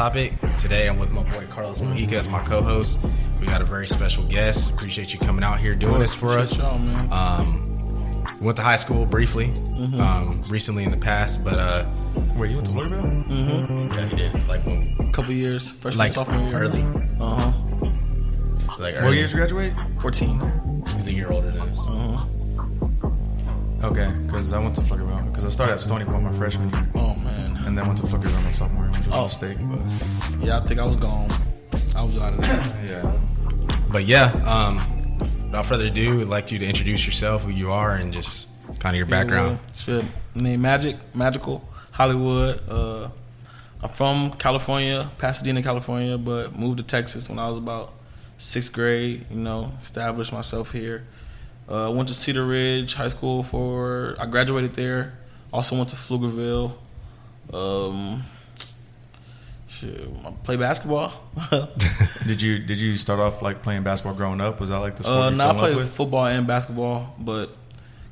Topic. Today I'm with my boy Carlos Mojica as my co-host. We got a very special guest. Appreciate you coming out here doing this for us. Appreciate y'all, man. Um, we went to high school briefly, Mm-hmm. um, recently in the past, but uh, Wait, you went to Pflugerville? yeah, he did like when, couple years, freshman, like sophomore year. early, Uh huh. like What early. year did you graduate? 14. He's a year older than us. Uh-huh. Okay, because I went to Pflugerville. Because I started at Stony Point my freshman year, Then went to sophomore year, which was Oh. a mistake. But Yeah, I think I was gone. I was out of there. yeah, But yeah, um, without further ado, we'd like you to introduce yourself, who you are, and just kind of your background. Shit. Name Magic, Magical, Hollywood. Uh, I'm from California, Pasadena, California, but moved to Texas when I was about sixth grade. You know, established myself here. Uh, went to Cedar Ridge High School for. I graduated there. Also went to Pflugerville. Um, shit, I play basketball. did you did you start off like playing basketball growing up? Was that like the sport Uh, you no, I fell in love played football and basketball, but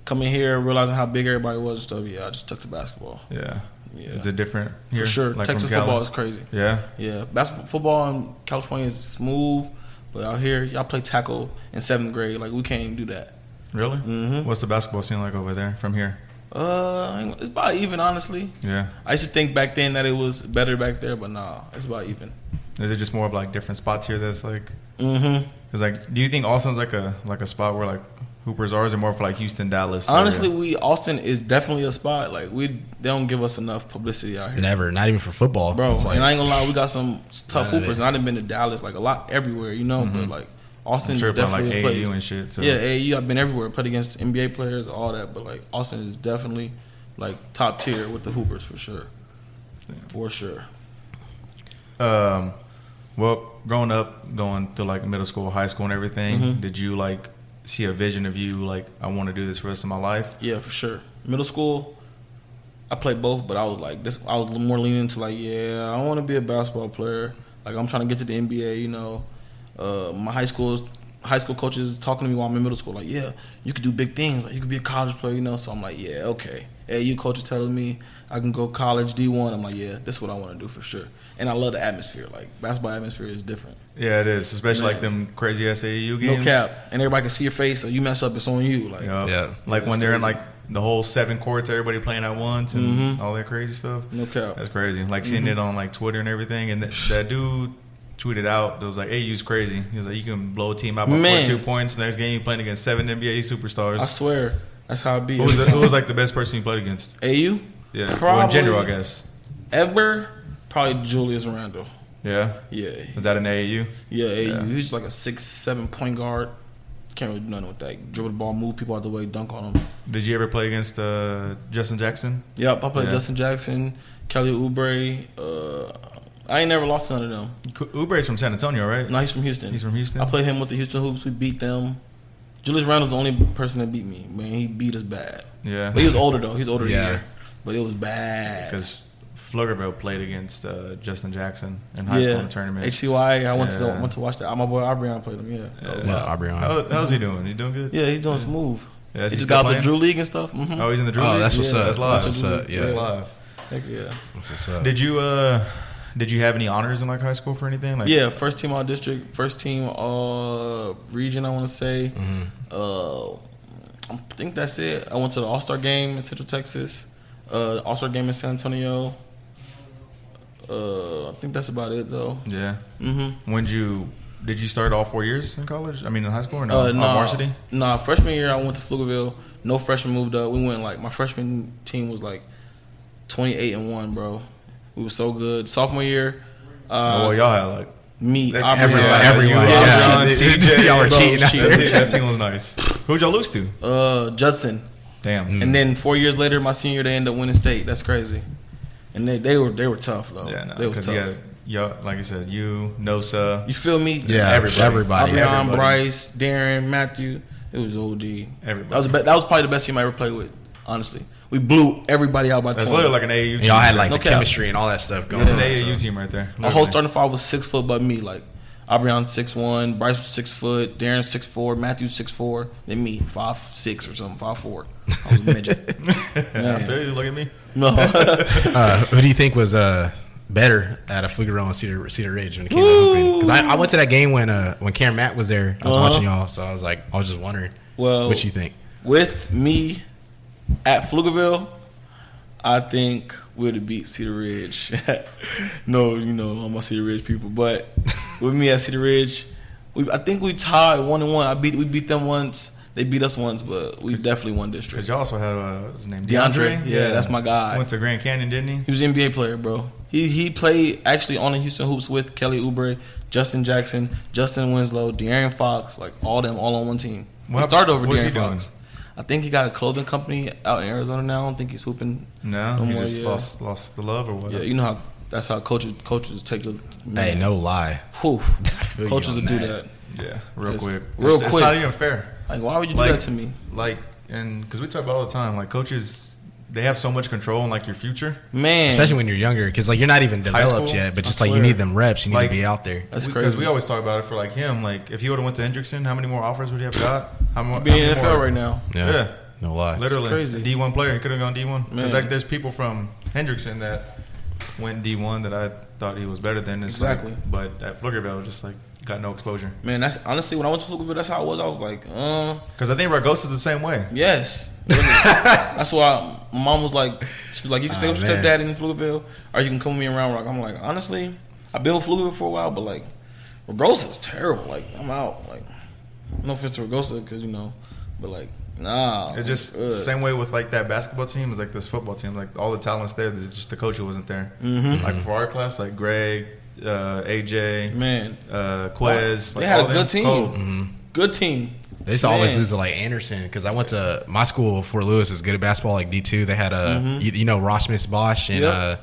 coming here, realizing how big everybody was and stuff, yeah, I just took to basketball. Yeah. Yeah. Is it different here? For sure, Like Texas football is crazy. Yeah. Yeah, basketball, football in California is smooth, but out here, y'all play tackle in seventh grade. Like we can't even do that. Really? Mhm. What's the basketball scene like over there from here? Uh, it's about even, honestly. Yeah. I used to think back then that it was better back there, but nah, it's about even. Is it just more of like different spots here that's like? Mm-hmm. Cause like, do you think Austin's like a like a spot where like hoopers are, or is it more for like Houston, Dallas? area? Honestly, we Austin is definitely a spot. Like we, they don't give us enough publicity out here. Never, not even for football, bro. Like- and I ain't gonna lie, we got some tough hoopers, it. and I done been to Dallas like a lot everywhere, you know. But like Austin sure is playing like definitely a AAU place. and shit. So. Yeah, AAU. I've been everywhere, played against NBA players, all that. But like Austin is definitely like top tier with the hoopers for sure, for sure. Um, well, growing up, going to like middle school, high school, and everything, Mhm. did you like see a vision of you like I want to do this for the rest of my life? Yeah, for sure. Middle school, I played both, but I was like this. I was more leaning to like, yeah, I want to be a basketball player. Like I'm trying to get to the NBA. You know, uh, my high school high school coaches talking to me while I'm in middle school, like, yeah, you could do big things. Like you could be a college player. You know, so I'm like, yeah, okay. Hey, you coach is telling me I can go college D1. I'm like, yeah, this is what I want to do for sure. And I love the atmosphere. Like basketball atmosphere is different. Yeah, it is, especially like them crazy AAU games. No cap, and everybody can see your face. So you mess up, it's on you. Like, Yeah, Yeah. like when they're in like the whole seven courts, everybody playing at once, and Mhm. all that crazy stuff. no cap. That's crazy. Like seeing Mm-hmm. it on like Twitter and everything, and th- that dude tweeted out, it was like, "Hey, you's crazy." He was like, "You can blow a team out by Man. 42 points. Next game, you playing against seven NBA superstars." I swear, that's how it be. Who was, the, who was like the best person you played against? AU? Yeah, well, in Probably- general, I guess. Ever? Probably Julius Randle. Yeah, Yeah. was that an AAU? Yeah, AU. Yeah. He's like a six, seven point guard. Can't really do nothing with that. Dribble the ball, move people out the way, dunk on them. Did you ever play against uh, Justin Jackson? Yep, I played Yeah. Justin Jackson, Kelly Oubre. Uh, I ain't never lost to none of them. Oubre's from San Antonio, right? No, he's from Houston. He's from Houston. I played him with the Houston Hoops. We beat them. Julius Randle's the only person that beat me. Man, he beat us bad. Yeah, But he was older though. He's older Yeah. than year. But it was bad. because Pflugerville played against uh, Justin Jackson in high school in the tournament. HCY. I went to went to watch that. My boy Aubrey played him. Yeah. Yeah. Yeah, Aubrey. How, how's he doing? He doing good? Yeah, he's doing smooth. Yeah, is he he just got out the? Drew League and stuff. hmm Oh, he's in the Drew Oh, League? that's what's Yeah, up. That's live. That's what's up. Yeah, That's live. Heck yeah. That's what's up. Did you uh did you have any honors in like high school for anything? Like Yeah, first team all district, first team all region. I want to say. Mm-hmm. Uh, I think that's it. I went to the All Star game in Central Texas. Uh, All Star game in San Antonio. Uh, I think that's about it though. Yeah. Mm-hmm. When did you did you start all four years in college? I mean in high school or no? Uh, nah, varsity? Nah, freshman year I went to Pflugerville. No freshman moved up. We went like my freshman team was like twenty eight and one, bro. We were so good. Sophomore year, uh, oh, well, y'all had like me, that- Aubrey, everyone- uh, everyone, you, yeah. John, Cheating. TJ, Y'all were bro, cheating. out cheating. there. that, that team was nice. Who'd y'all lose to? uh, Judson. Damn. And then four years later, my senior, they ended up winning state. That's crazy. And they, they were they were tough though. yeah, no, they was because tough. you had y'all like I said, you, Nosa, You feel me? Yeah, Everybody. everybody. Aubrey, everybody. Bryce, Darren, Matthew. It was OD. Everybody. That was that was probably the best team I ever played with. Honestly, we blew everybody out by That's twenty. literally like an AAU team. Y'all had like No the cap. chemistry and all that stuff going It's an on. AAU so. team right there. Our whole starting five was six foot but me. Like Aubrey six one, Bryce was six foot, Darren six four, Matthew six four, then me five six or something, five four. I was a midget. I feel you. Look at me. no, Uh, who do you think was uh, better at a Pflugerville and Cedar Cedar Ridge when it came to hooping? Because I, I went to that game when uh, when Karen Matt was there. I was Uh-huh. watching y'all, so I was like, I was just wondering, well, what you think? with me at Pflugerville, I think we'd have beat Cedar Ridge. no, you know, I'm a Cedar Ridge people, but with me at Cedar Ridge, we I think we tied one and one. I beat we beat them once. They beat us once, but we definitely won district. you also had uh, his name DeAndre? DeAndre. Yeah, that's my guy. Went to Grand Canyon, didn't he? He was an NBA player, bro. He he played actually on the Houston Hoops with Kelly Oubre, Justin Jackson, Justise Winslow, De'Aaron Fox, like all them all on one team. He What- started over De'Aaron he doing? Fox. I think he got a clothing company out in Arizona now. I don't think he's hooping. No, No he more, just yeah. lost lost the love or what? Yeah, you know how that's how coaches coaches take the Hey, no lie. Whew. coaches on will do that. that. yeah, real It's quick, real It's- quick. It's not even fair. Like, why would you do that to me, Like, and because we talk about it all the time, like coaches, they have so much control in like your future. man? Especially when you're younger, because like you're not even developed yet, but just like you need them reps, you need Like- to be out there. that's Because crazy. Because we always talk about it for like him. Like, if he would have went to Hendrickson, how many more offers would he have got? How more? Being how in many the NFL more- right now. Yeah, Yeah. no lie. Literally, crazy. D one player. He could have gone D one. Because like, there's people from Hendrickson that went D one that I thought he was better than. It's like- Exactly. but at Pflugerville, just like got no exposure. Man, that's honestly when I went to Pflugerville, that's how I was. I was like, uh, Because I think Ragosa's the same way. yes. Really. that's why my mom was like, she was like, you can stay Oh, with your man. stepdad in Pflugerville, or you can come with me in Round Rock. I'm like, honestly, I've been with Pflugerville for a while, but like, Ragosa's terrible. Like, I'm out. Like, no offense to Ragosa, because you know, but like, nah. It's just good. same way with like that basketball team is like this football team. Like all the talents there, just the coach who wasn't there. Mhm. Like for our class, like Greg, uh, AJ, man. uh, Quez. They like, had a them. good team. Cole. Good team. They used to always Man. lose to like Anderson because I went to my school. Fort Lewis is good at basketball, like D two. They had a you, you know Rosmus Bosch and Yep. uh,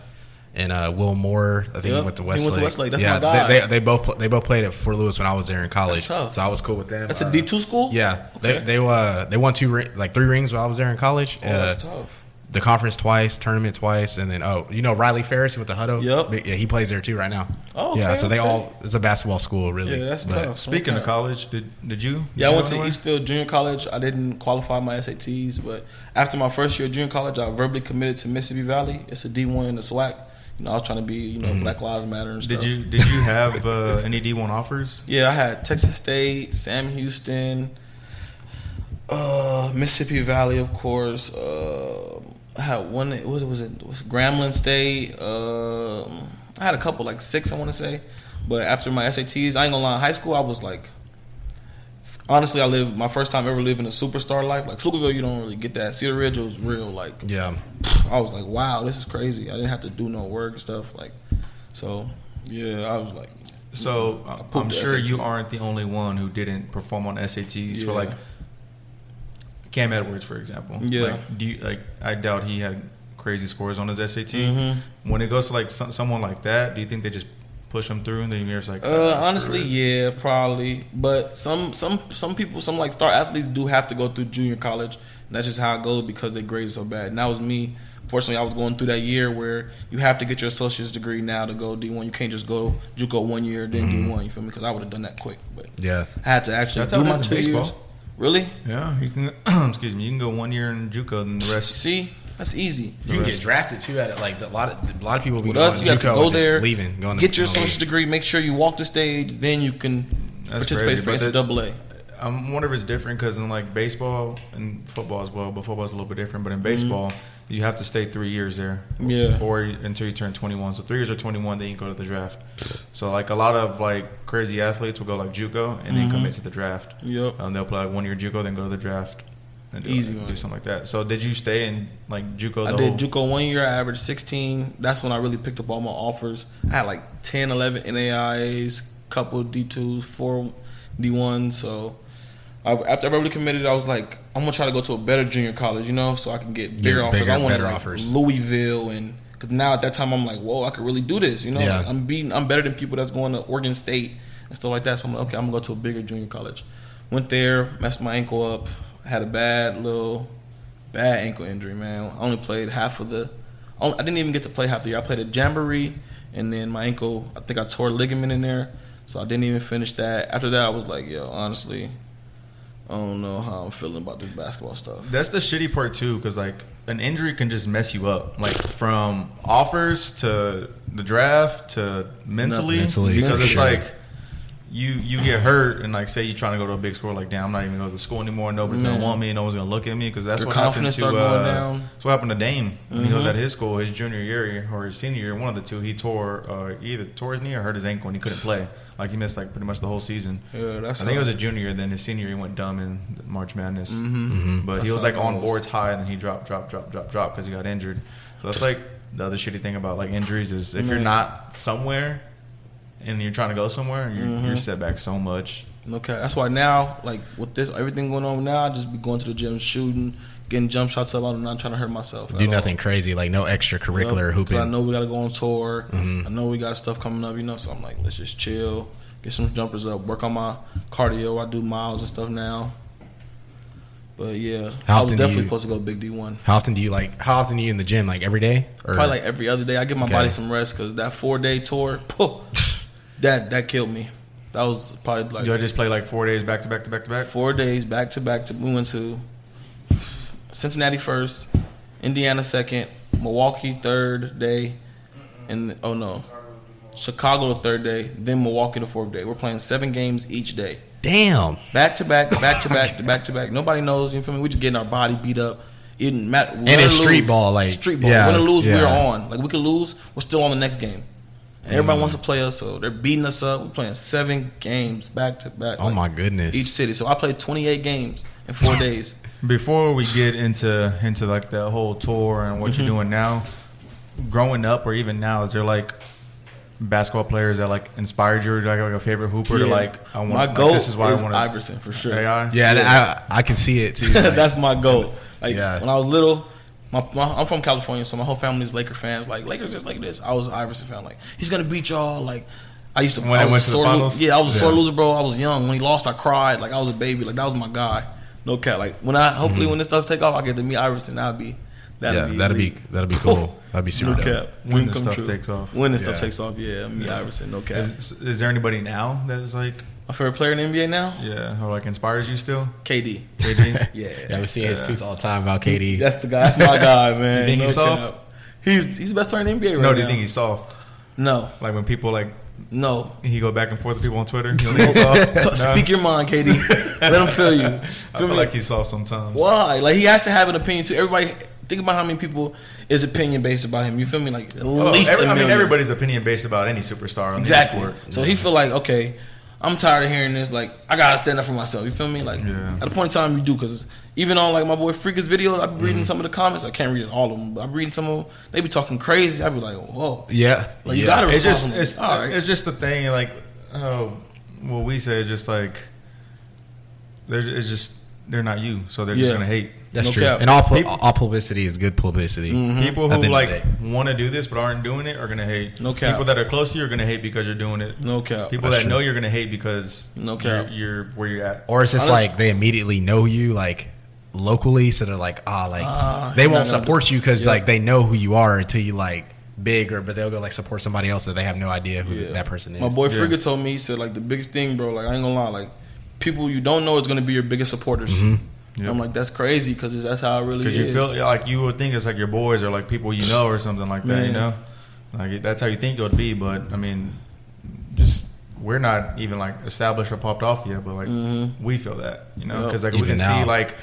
and uh, Will Moore. I think he went to He Westlake. went to Westlake. That's yeah, my guy. They, they, they both they both played at Fort Lewis when I was there in college. tough. So I was cool with them. That's a Uh, D two school. Yeah, Okay. they they uh they won two like three rings while I was there in college. Oh, uh, that's tough. The conference twice, tournament twice, and then oh, you know Riley Ferris went to Hutto. Yep. Big- yeah, he plays there too right now. Oh, okay, yeah. So they okay. all it's a basketball school, really. Yeah, that's But- tough. Speaking Okay. of college, did did you? did Yeah, I went to anywhere? Eastfield Junior College. I didn't qualify my SATs, but after my first year of junior college, I verbally committed to Mississippi Valley. It's a D one in the SWAC. You know, I was trying to be, you know, Black Lives Matter and stuff. Did you did you have uh, any D one offers? Yeah, I had Texas State, Sam Houston, uh, Mississippi Valley, of course. Uh, I had one. What was it? Was it was Grambling State? Um, I had a couple, like six, I want to say. But after my SATs, I ain't gonna lie. In high school, I was like, honestly, I lived my first time ever living a superstar life. Like Pflugerville, you don't really get that. Cedar Ridge was real. Like Yeah. I was like, wow, this is crazy. I didn't have to do no work and stuff. Like, so yeah, I was like, So I'm sure you aren't the only one who didn't perform on SATs for like Cam Edwards, for example. Yeah. Like, do you, like I doubt he had crazy scores on his SAT. Mhm. When it goes to like some, someone like that, do you think they just push him through and then you're just like, Uh, "Ah, honestly, it." yeah, probably. But some some some people, some like star athletes, do have to go through junior college, and that's just how it goes because their grades so bad. And that was me. Fortunately, I was going through that year where you have to get your associate's degree now to go D one. You can't just go JUCO one year then D one. You feel me? Because I would have done that quick, but Yeah. I had to actually That's do my two baseball. years. Really? Yeah, you can. excuse me. You can go one year in JUCO, and the rest. See, that's easy. You can rest- get drafted too at it. Like a lot of a lot of people be With going us, you have to JUCO go and just there, leaving, going get to, your going to associate's degree, make sure you walk the stage, then you can That's participate crazy, for but NCAA. I wonder if it's different because in like baseball and football as well, but football's a little bit different. But in baseball, mm-hmm. You have to stay three years there, Mm-hmm. Yeah. or until you turn 21. So three years or 21, then you go to the draft. So like a lot of like crazy athletes will go like JUCO and then Mhm. commit to the draft. Yep. Um, they'll play like one year JUCO, then go to the draft. And do, Easy do something like that. So did you stay in like JUCO? The I did JUCO one year. I averaged 16. That's when I really picked up all my offers. I had like 10, 11 NAIAs, couple D2s, four D1s. So I, after I really committed, I was like, I'm gonna try to go to a better junior college, you know, so I can get bigger offers. bigger, I wanted like offers. Louisville and because now at that time I'm like, whoa, I could really do this, you know. Yeah. Like, I'm beating, I'm better than people that's going to Oregon State and stuff like that. So I'm like, okay, I'm gonna go to a bigger junior college. Went there, messed my ankle up, had a bad little bad ankle injury, man. I only played half of the. I didn't even get to play half the year. I played a jamboree, and then my ankle. I think I tore a ligament in there. So I didn't even finish that. After that, I was like, yo, honestly, I don't know how I'm feeling about this basketball stuff. That's the shitty part too, because like an injury can just mess you up, like from offers to the draft to mentally. Mentally, because for it's sure. like you you get hurt and like say you're trying to go to a big school, like damn, I'm not even going to the school anymore. Nobody's Man. gonna want me. No one's gonna look at me because that's Your what happened confidence to. start going uh, down. That's what happened to Dame when he was Mhm. at his school, his junior year or his senior year. One of the two, he tore uh, either tore his knee or hurt his ankle and he couldn't play. Like he missed like pretty much the whole season. Yeah, that's. I think it was a junior year. Then his senior year he went dumb in March Madness. Mhm. Mhm. But That's he was like it on boards high, and then he dropped, dropped, dropped, dropped, dropped because he got injured. So that's like the other shitty thing about like injuries is if you're not somewhere and you're trying to go somewhere, you're, Mhm. you're set back so much. Okay, that's why now, like with this everything going on now, I just be going to the gym, shooting, getting jump shots up. I'm not trying to hurt myself. at Do all. nothing crazy, like no extracurricular Yup, 'cause hooping. I know we got to go on tour. Mhm. I know we got stuff coming up, you know. So I'm like, let's just chill, get some jumpers up, work on my cardio. I do miles and stuff now. But yeah, How I was definitely you- supposed to go big D one. How often do you like? How often are you in the gym? Like every day? Or Probably like every other day. I give my Okay. body some rest because that four day tour, poof, that that killed me. That was probably like Do I just play like four days back to back to back to back? Four days back to back to we went to Cincinnati first, Indiana second, Milwaukee third day, and oh no, Chicago the third day, then Milwaukee the fourth day. We're playing seven games each day, damn. back to back, back to back, to back to back. Nobody knows. You feel me? We just getting our body beat up. It didn't matter. And it's street ball, like, street ball. yeah, Win or lose, yeah. we're on. Like we could lose, we're still on the next game. And Mm. everybody wants to play us, so they're beating us up. We're playing seven games back to back. Oh like, my goodness. each city. So I played 28 games in four days. Before we get into into like the whole tour and what Mm-hmm. you're doing now, growing up or even now, is there like basketball players that like inspired you or like, like a favorite hooper to like I want my like, goal this is why is I want Iverson for sure. AI. yeah, and I I can see it too. like- That's my goal. Like Yeah. when I was little, my, my I'm from California, so my whole family is Laker fans. Like Lakers just like this. I was an Iverson fan. Like he's gonna beat y'all. Like I used to. When I was went a to the sore lo- yeah, I was a sore loser, bro. I was young when he lost. I cried. Like I was a baby. Like that was my guy. No cat. Like when I hopefully mm-hmm. when this stuff take off, I get to meet Iverson. I'll be. That'd yeah, be that'd be that'd be cool. That'd be super No dope. cap. When Dream this come stuff true. takes off. When this Yeah. stuff takes off, yeah, me Iverson. No cap. Is, is there anybody now that's like a favorite player in the NBA now, yeah or like inspires you still? KD. KD. Yeah. Yeah, we see his Yeah. tweets all the time about KD. That's the guy. That's my guy, man. You think he's soft? cap. He's he's the best player in the NBA right no, now. do you think he's soft? No, Like when people like no. he go back and forth with people on Twitter. You think he's soft? No? Speak your mind, KD. Let him feel you. I Feel feel me? like he's soft sometimes. Why? Like he has to have an opinion too. Everybody think about how many people is opinion based about him. You feel me? Like at Well, least every- a I mean, everybody's opinion based about any superstar on exactly. the sport. So he feel like okay. I'm tired of hearing this. Like I gotta stand up for myself. You feel me? Like Yeah. at a point in time, you do because even on like my boy Frigga's videos, I be reading Mm-hmm. some of the comments. I can't read all of them, but I'm reading some of them. They be talking crazy. I be like, whoa. yeah, Like, you yeah. gotta It's just it's All right. it's just the thing like oh what we say is just like they're it's just they're not you so they're just Yeah. gonna hate That's No true. cap. And all pu- People- all publicity is good publicity. Mhm. people At the who end of like day. want to do this but aren't doing it are gonna hate No cap. people that are close to you are gonna hate because you're doing it No cap. people That's that true. know you're gonna hate because No you're, cap. you're where you're at Or it's just I don't- like they immediately know you like locally, so they're like, ah, like Ah, they you're won't not gonna support you because Yeah. like they know who you are until you like big, or but they'll go like support somebody else that they have no idea who Yeah. that person is. My boy Yeah. Frigga told me he said like the biggest thing, bro. Like I ain't gonna lie, like people you don't know is gonna be your biggest supporters. Mhm. Yep. I'm like that's crazy because that's how it really because is. you feel like you would think it's like your boys or like people you know or something like that Man. you know like that's how you think it would be but I mean just we're not even like established or popped off yet but like Mhm. we feel that you know Yep. because like we can now. see like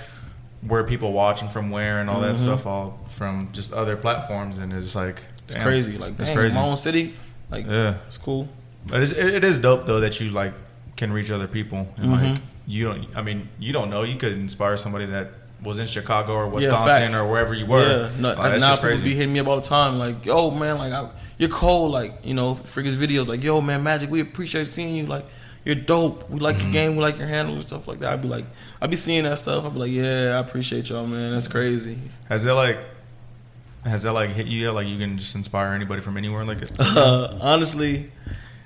where people watching from where and all that Mhm. stuff all from just other platforms and it's like it's damn, crazy. Like it's crazy my own city, like yeah it's cool. but it's, it, it is dope though that you like can reach other people and Mhm. like you don't I mean you don't know you could inspire somebody that was in Chicago or Wisconsin facts. or wherever you were Yeah, no, Like, that's now just people be hitting me up all the time, like, "Yo, man, like, I, you're cold." Like, you know, Frigga's videos, like, "Yo, man, Magic, we appreciate seeing you. Like, you're dope. We like Mm-hmm. your game. We like your handle and stuff like that." I'd be like, I'd be seeing that stuff. I'd be like, "Yeah, I appreciate y'all, man. That's crazy." Has that like has that like hit you yet? Like you can just inspire anybody from anywhere? Like it? Uh, honestly,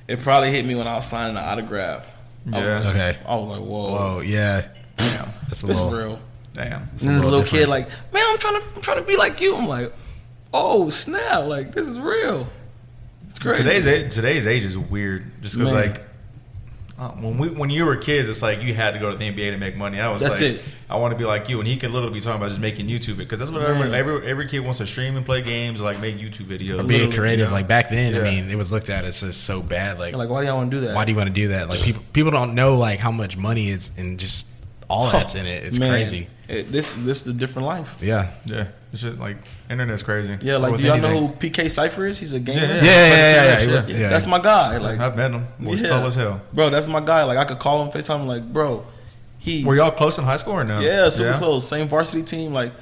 it probably hit me when I was signing an autograph. I Yeah. like, Okay. I was like, "Whoa, Whoa, yeah, damn, that's a this is little. real." damn. It's And this little little kid, like, man, I'm trying to, I'm trying to be like you. I'm like, oh snap, like this is real. It's crazy. Today's age, today's age is weird, just because like uh, when we when you were kids, it's like you had to go to the NBA to make money. I was That's like, it. I want to be like you, and he could literally be talking about just making YouTube because that's what every, every every kid wants to stream and play games, like make YouTube videos. being creative. you know? Like back then, I mean, it was looked at as just so bad. Like, Like, why do y'all want to do that? why do you want to do that? Like people people don't know like how much money is and just all oh, that's in it. It's Man, crazy. It, this this is a different life. Yeah. yeah, it's just like internet's crazy. Yeah, like With do y'all know who PK Cypher is? He's a gamer. Yeah, Yeah, yeah, yeah, yeah, Yeah. yeah. Yeah, that's my guy. Like, I've met him. He's yeah. tall as hell. bro, that's my guy. Like, I could call him FaceTime. I'm like, bro, he. Were y'all close in high school or no? Yeah, super close. Same varsity team. Like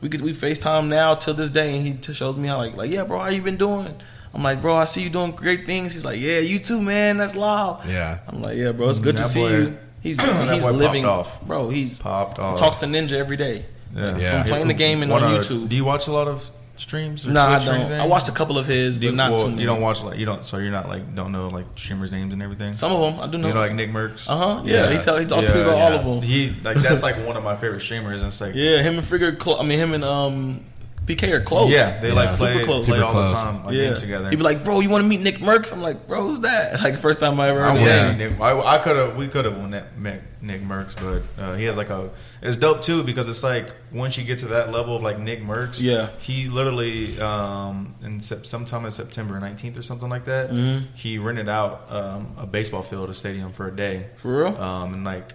we could we FaceTime now till this day, and he t- shows me how like like yeah, bro, how you been doing? I'm like, bro, I see you doing great things. He's like, yeah, you too, man. That's loud. Yeah. I'm like, yeah, bro, it's mm, good to That see you. He's he's living, off. bro. He's Popped off. he talks to Ninja every day. Yeah. Yeah. From playing the game and What on are- YouTube. Do you watch a lot of streams? Or Nah, I don't. I watched a couple of his, but you, not well, too many. You don't watch like you don't. So you're not like don't know like streamers' names and everything. Some of them I do know. you know like Nick Mercs. Uh huh. Yeah, he tell he talks to me about all of them. He like that's like one of my favorite streamers. And it's like Yeah, him and Figure. Clo- I mean, him and um, PK are close. yeah, they like play, super close. play Super all close. the time like yeah. games together. He'd be like, "Bro, you want to meet Nick Mercs?" I'm like, "Bro, who's that?" Like first time I ever I heard of Yeah. Nick, I, I could have, we could have met Nick Mercs, but uh, he has like a. It's dope too because it's like once you get to that level of like Nick Mercs, Yeah. he literally um in sometime in September 19th or something like that, Mhm. he rented out um, a baseball field, a stadium for a day, For real? um, and like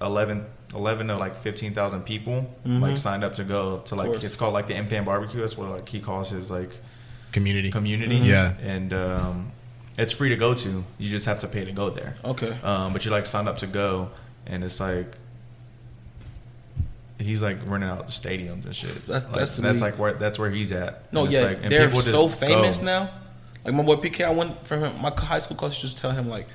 11, 11 to like fifteen thousand people Mhm. like signed up to go to like it's called like the MFAM Barbecue. That's what like he calls his like Community. community. Yeah. and um, it's free to go to. You just have to pay to go there. Okay. Um, but you like signed up to go, and it's like he's like running out stadiums and shit. That's- Like, that's that's like where that's where he's at. No, And yeah, like- and they're so famous go. now. Like my boy PK, I went from him. My high school coach just tell him like,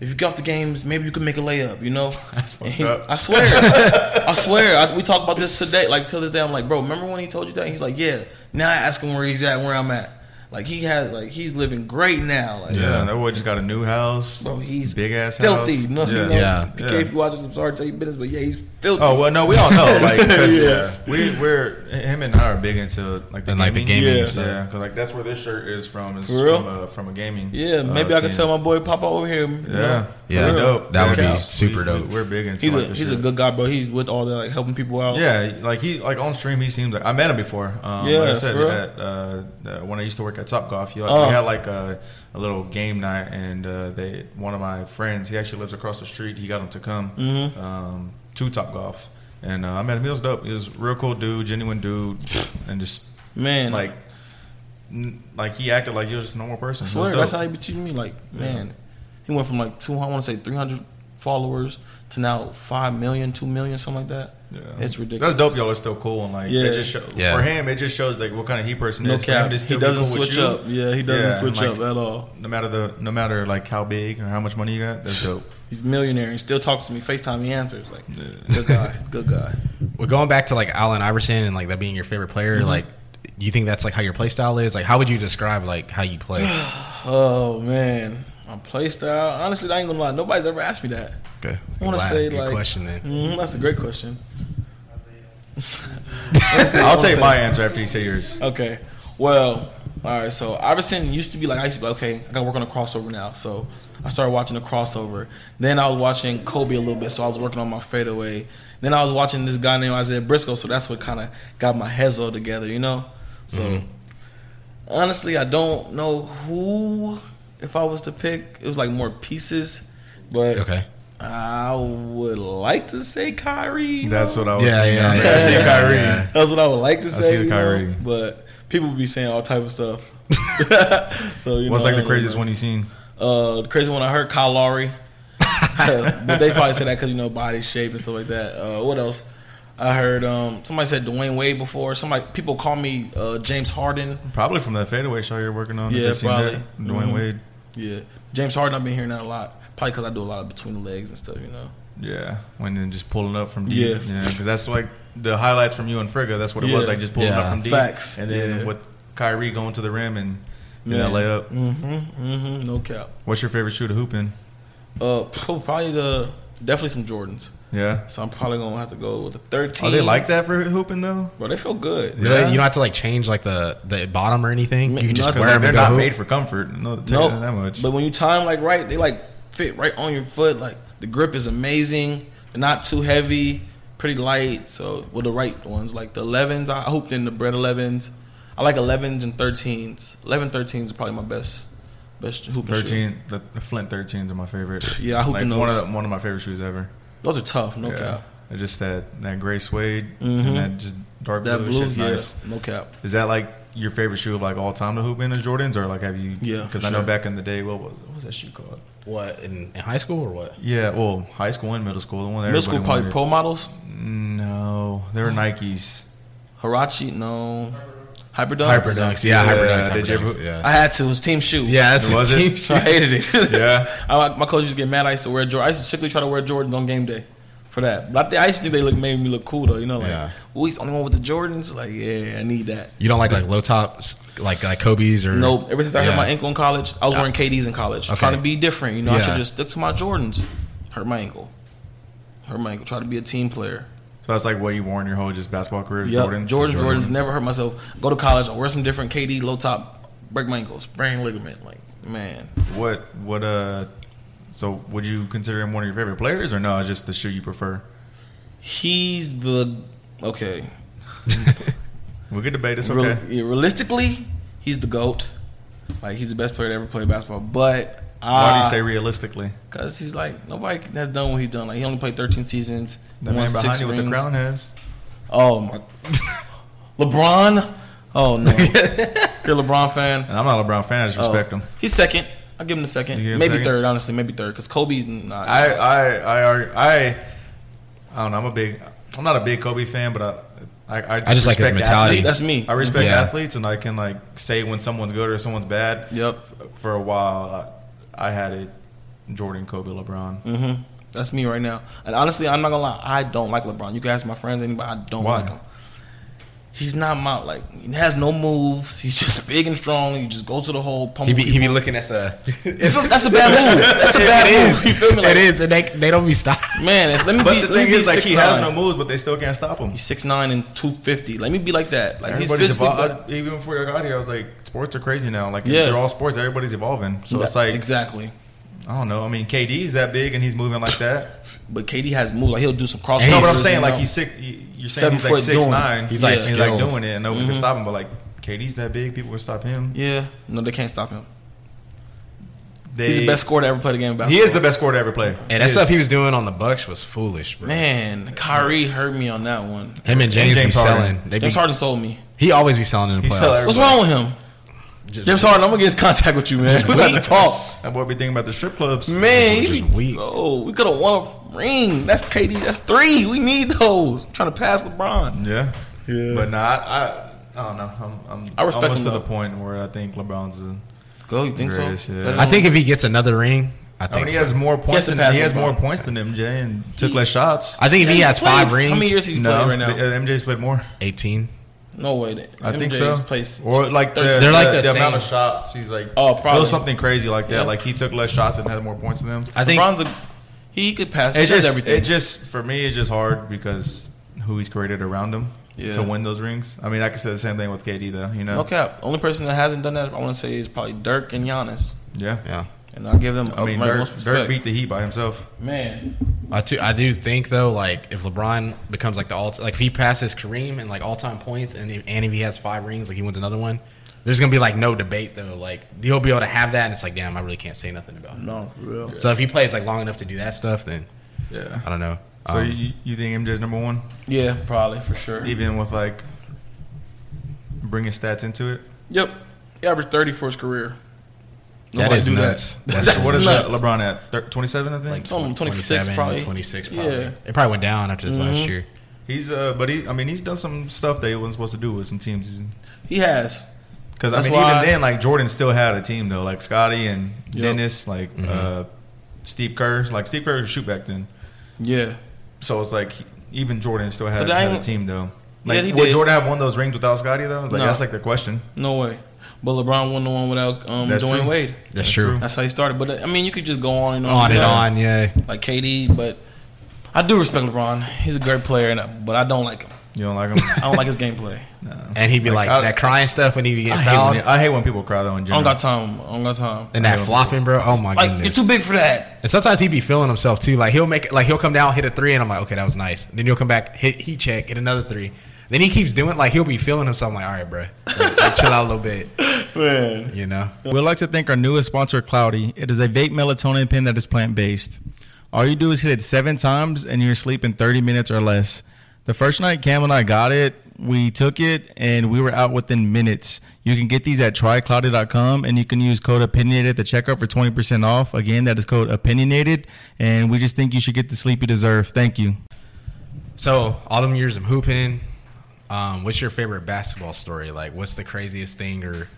if you get off the games, maybe you can make a layup. You know, That's And fucked he's- up. I swear, I swear. I, we talked about this today. Like till this day, I'm like, bro, remember when he told you that? He's like, yeah. Now I ask him where he's at, where I'm at. Like he has, like he's living great now. Like, Yeah, that boy just got a new house. bro, he's big ass filthy. house. No, yeah. you know, Yeah. PK, Yeah. if you watch this, I'm sorry to tell you business, but yeah, he's filthy. Oh well, no, we all know, like, 'cause Yeah. we we're him and I are big into like the And, like, the gaming, gaming Yeah. stuff. yeah, because like that's where this shirt is from. Is For real? from a, from a gaming. yeah, maybe uh, I could tell my boy Papa over here. you Yeah, know? Yeah, dope. that would be Yeah. super We- dope. We're big into He's like a this he's a good guy, bro. He's with all the like helping people out. Yeah, like he like on stream, he seems like I met him before. Um, Yeah, like I said for real? at, uh, uh, when I used to work at Topgolf, he, like, Oh. we had like a, a little game night, and uh, they one of my friends, he actually lives across the street. He got him to come Mhm. um, to Topgolf, and uh, I met him. He was dope. He was a real cool dude, genuine dude, and just man. like n- like he acted like he was just a normal person. I swear, that's how he be treating me. Like, man, he went from like two, I want to say three hundred followers to now five million, two million, something like that. Yeah. It's ridiculous. That's dope. Y'all are still cool, and like Yeah. it just show, Yeah. for him, it just shows like what kind of he person No is. For him cap. He doesn't cool switch up. Yeah, he doesn't Yeah, switch like, up at all. No matter the no matter like how big or how much money you got, that's dope. He's a millionaire. He still talks to me. Facetime. He answers. Like, Yeah. good guy. Good guy. Well, going back to like Allen Iverson and like that being your favorite player, Mm-hmm. like, do you think that's like how your play style is? Like, how would you describe like how you play? Oh man, my play style. Honestly, I ain't gonna lie. Nobody's ever asked me that. Okay, I want to say Good like. question then. Mhm, that's a great question. I'll say- take my answer after you say yours. Okay. Well, all right. So Iverson used to be like I used to be like, okay. I got to work on a crossover now. So I started watching the crossover. Then I was watching Kobe a little bit. So I was working on my fadeaway. Then I was watching this guy named Isaiah Briscoe. So that's what kind of got my hezo together. You know. So Mhm. honestly, I don't know who. If I was to pick, it was like more pieces. But Okay. I would like to say Kyrie. That's know? what I was Yeah, thinking. yeah, I was like, yeah, I see Kyrie. yeah. That's what I would like to I say. see the you know? Kyrie. But people would be saying all type of stuff. so you What's know, like the craziest know. one you seen? Uh, the crazy one I heard Kyle Lowry. but they probably say that because you know body shape and stuff like that. Uh, what else? I heard um, somebody said Dwyane Wade before. Somebody people call me uh, James Harden. Probably from that fadeaway show you're working on. Yeah, probably. that. Dwayne Mhm. Wade. Yeah, James Harden. I've been hearing that a lot. Probably because I do a lot of between the legs and stuff. You know. Yeah, when then just pulling up from deep. Yeah. yeah, because that's like the highlights from you and Frigga. That's what it was Yeah. like, just pulling Yeah. up from deep. Facts. And then Yeah. with Kyrie going to the rim and getting that layup. Mm-hmm. Mm-hmm. No cap. What's your favorite shoe to hoop in? Uh, probably the definitely some Jordans. Yeah. So I'm probably gonna have to go with the 13. Are they like that for hooping though? Bro, they feel good. Really, Yeah. you don't have to like change like the the bottom or anything. You can just wear them they're not hoop? made for comfort. No, tell Nope. you that much. But when you tie them like right, they like fit right on your foot. Like the grip is amazing. They're not too heavy, pretty light. So well, the right ones like the 11s. I hooped in the bred 11s. I like 11s and 13s. 11, 13s is probably my best best hooping shoe. Thirteen, the, the Flint 13s are my favorite. Yeah, I hooped like in one of those. the, one of my favorite shoes ever. Those are tough, no yeah. cap. It's just that that gray suede Mhm. and that just dark That blue. blue, shit's yeah, nice. no cap. Is that like your favorite shoe of like all time to hoop in is Jordans, or like have you? Yeah, because for I know back in the day, what was what was that shoe called? What in, in high school or what? Yeah, well, high school and middle school. The one that Middle school everybody probably pro models. No, they were Nikes. Huarache, no. Hyperdunks. Hyperdunks, yeah, Yeah, hyperdunks, did you hyperdunks, ever- yeah. I had to. It was team shoe. yeah, that's Was a it? team So I hated it. Yeah. I, my coach used to get mad. I used to wear Jordan. I used to strictly try to wear Jordans on game day for that. But I, think, I used to think they look made me look cool though. You know, like, Yeah. oh, he's the only one with the Jordans. Like, yeah, I need that. You don't like like low tops, like like Kobe's or Nope. Ever since I hurt my ankle in college, I was ah. wearing KDs in college, Okay. trying to be different. You know, I should just stick to my Jordans. Hurt my ankle. Hurt my ankle. Try to be a team player. So that's like what you wore in your whole just basketball career. Yep. Jordans. Jordans, Jordans, Never hurt myself. Go to college. I wear some different KD low top. Break my ankle. Sprain ligament. Like man. What what uh? So would you consider him one of your favorite players, or no? It's just the shoe you prefer. He's the okay. We could debate. It's Real- okay. yeah, realistically, he's the goat. Like he's the best player to ever play basketball. But Why do you uh, say realistically? Because he's like nobody has done what he's done. Like he only played 13 seasons. The man behind six you with the rings. crown has. Oh my, LeBron. Oh no, you're a LeBron fan. And I'm not a LeBron fan. I just respect Oh. him. He's second. I'll give him the second. Him Maybe second? third. Honestly, maybe third. Because Kobe's not. I I I argue- I I don't know. I'm a big. I'm not a big Kobe fan, but I. I, I just, I just like his mentality. athletes. That's me. I respect Yeah. athletes, and I can like say when someone's good or someone's bad. Yep. For a while, I, had it. Jordan, Kobe, LeBron. Mm-hmm. That's me right now. And honestly, I'm not gonna lie. I don't like LeBron. You can ask my friends, anybody. I don't Why? like him. He's not my like. He has no moves. He's just big and strong. He just goes to the hole. He be, he be looking at the. That's a bad move. That's a bad It move. is. You feel me? Like, it is, and they they don't be stopped. Man, if, let me But be. the thing is, like, he has no moves, but they still can't stop him. He's six nine and two fifty. Let me be like that. Like he's Everybody's physically. evolved. Even before I got here, I was like, sports are crazy now. Like, Yeah. they're all sports. Everybody's evolving. So it's like, exactly. I don't know. I mean, KD's that big and he's moving like that. But KD has moves. Like he'll do some crossovers. And no, but I'm saying like know. he's six. You're saying Seven he's like foot six doing. nine. He's, like, he's like skilled. doing it, and nobody can mm-hmm. stop him. But like KD's that big, people can stop him. Yeah, no, they can't stop him. They, He's the best scorer to ever play the game of He basketball. is the best scorer to ever play. And that He stuff is. he was doing on the Bucks was foolish, bro. Man, Kyrie hurt me on that one. Him and James, James be Harden. selling. They be, James Harden sold me. he always be selling in the He sell playoffs. What's wrong with him? Just- James Harden, I'm gonna get in contact with you, man. We got to talk. That boy be thinking about the strip clubs. Man, Just weak. oh, we could have won a ring. That's KD. That's three. We need those. I'm trying to pass LeBron. Yeah, Yeah. But nah, I, I, I don't know. I'm, I'm I respect almost him, to the point where I think LeBron's. A, Go, you think Greatest, so? yeah. I think if he gets another ring, I I think mean, he so. has more points to than pass he has more points than MJ and took less shots. I think if Yeah, he has played- five rings, How many years he's no, playing right now? MJ's played more. eighteen. No way. I MJ think so. Plays Or like the, They're like the, the amount of shots. He's like Oh, probably. it was something crazy like that. Yeah. Like he took less shots and had more points than them. I think LeBron's a he could pass. He It's does just everything. it just for me it's just hard because who he's created around him Yeah. to win those rings. I mean, I could say the same thing with KD though. You know, no cap. Only person that hasn't done that, I want to say, is probably Dirk and Giannis, yeah. yeah. And I'll give them. I mean, right, Dirk, most Dirk beat the Heat by himself. man. I too, I do think though, like if LeBron becomes like the all, like if he passes Kareem and like all time points, and if, and if he has five rings, like he wins another one, there's gonna be like no debate though. Like he'll be able to have that, and it's like, damn, I really can't say nothing about it. No, for real. So if he plays like long enough to do that stuff, then Yeah. I don't know. So Um, you, you think MJ's number one, Yeah, probably for sure. even with like bringing stats into it? Yep, he averaged thirty for his career. That Nobody is do nuts. That. That's- That's what is nuts. that LeBron at? Thir- 27, I think. like Some 26 probably. 26 probably. Yeah. It probably went down after this last Mhm. year. he's uh, but he, I mean, he's done some stuff that he wasn't supposed to do with some teams. He has. Because I mean, why- even then, like Jordan still had a team though, like Scottie and Yep. Dennis, like Mm-hmm. uh, Steve Kerr. Like Steve Kerr could shoot back then, Yeah. so it's like even Jordan still had, had a team though. Yeah, Like, he would did. Jordan have won those rings without Scottie though? Like No. that's like the question. No way. But LeBron won the one without um, That's Dwayne true. Wade. That's, That's true. true. That's how he started. But I mean, you could just go on and on, On and Yeah. on, yeah. like KD. But I do respect LeBron. He's a great player, and I, but I don't like him. You don't like him? I don't like his gameplay. no. And he'd be like, I, that crying stuff when he be getting hate, fouled. when, I hate when people cry though. In general. I general. don't got time. I don't got time. and that flopping, bro. Oh my Like goodness. you're too big for that. And sometimes he'd be feeling himself too. Like he'll make like he'll come down, hit a three, and I'm like, okay, that was nice. Then he'll come back, hit he check, hit another three. Then he keeps doing like he'll be feeling himself. I'm like, all right, bro, like, like, chill out a little bit, Man. you know. We'd like to thank our newest sponsor, Cloudy. It is a vape melatonin pen that is plant based. All you do is hit it seven times and you're asleep in 30 minutes or less. The first night Cam and I got it, we took it and we were out within minutes. You can get these at trycloudy.com and you can use code opinionated at the checkout for 20% off. Again, that is code opinionated. And we just think you should get the sleep you deserve. Thank you. So all them years of hooping, um, what's your favorite basketball story? Like, what's the craziest thing, or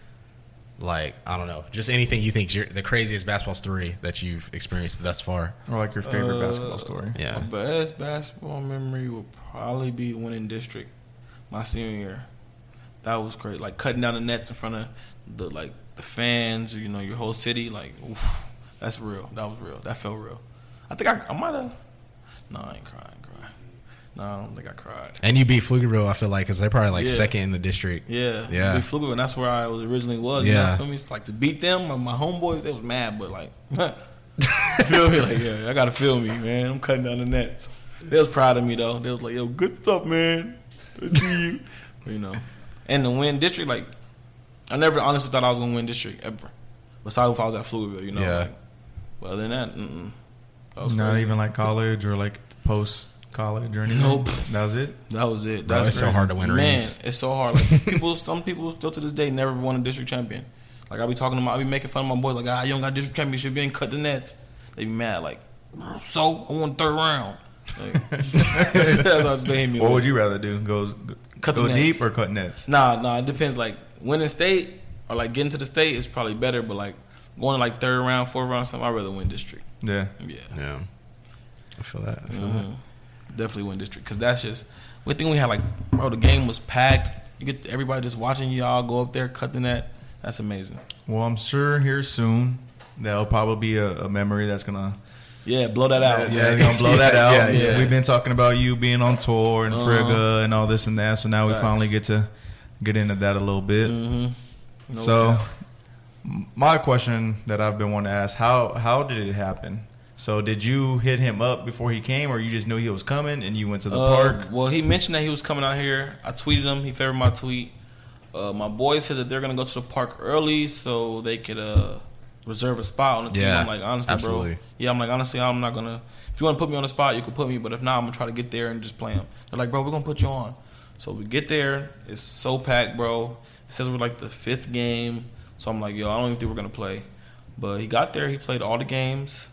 like I don't know, just anything you think the craziest basketball story that you've experienced thus far? or like your favorite Uh, basketball story. Yeah. My best basketball memory will probably be winning district my senior year. That was great. Like cutting down the nets in front of the like the fans, you know, your whole city. Like, oof, that's real. That was real. That felt real. I think I, I might have. No, I ain't crying. Crying. No, I don't think I cried. And you beat Pflugerville, I feel like, because they're probably like Yeah. second in the district. Yeah, Yeah. We flew, and that's where I was originally was. You know, Yeah. feel me? It's like to beat them, my, my homeboys, they was mad, but like, feel me? Like, yeah, I gotta feel me, man. I'm cutting down the nets. They was proud of me though. They was like, yo, good stuff, man. Good to you. you know, and the win district, like, I never honestly thought I was gonna win district ever. Besides if I was at Pflugerville, you know. Yeah. Like, but other than that, mm-mm. that was Not crazy. even like college or like post college or anything. Nope. That was it. That was it. Bro, That's it's so hard to win Man, rings. it's so hard. Like people, some people still to this day never won a district champion. Like I be talking to my, I be making fun of my boys. Like ah, you don't got district championship, you ain't cut the nets. They be mad. Like so, I won third round. Like, that's what me What with. would you rather do? Go Cut the go nets. deep or cut nets? Nah, nah. It depends. Like winning state or like getting to the state is probably better. But like going to like third round, fourth round, something, I'd rather win district. Yeah. Yeah. Yeah, I feel that. I feel that. Definitely win district because that's just. We think we had like, bro, the game was packed. You get everybody just watching y'all go up there, cut the net. That's amazing. Well, I'm sure here soon that'll probably be a, a memory that's gonna Yeah, blow that out. yeah, it's gonna blow that out. yeah, yeah. We've been talking about you being on tour and Uh-huh. Frigga and all this and that, so now we finally get to get into that a little bit. Mm-hmm. No so, doubt. my question that I've been wanting to ask how how did it happen? So, did you hit him up before he came, or you just knew he was coming and you went to the Uh, park? Well, he mentioned that he was coming out here. I tweeted him. He favored my tweet. Uh, my boys said that they're gonna go to the park early so they could uh, reserve a spot on the team. Yeah, I'm like, honestly, absolutely. bro. Yeah, I'm like, honestly, I'm not gonna. If you want to put me on the spot, you can put me. But if not, I'm gonna try to get there and just play him. They're like, bro, we're gonna put you on. So we get there. It's so packed, bro. It says we're like the fifth game. So I'm like, yo, I don't even think we're gonna play. But he got there. He played all the games.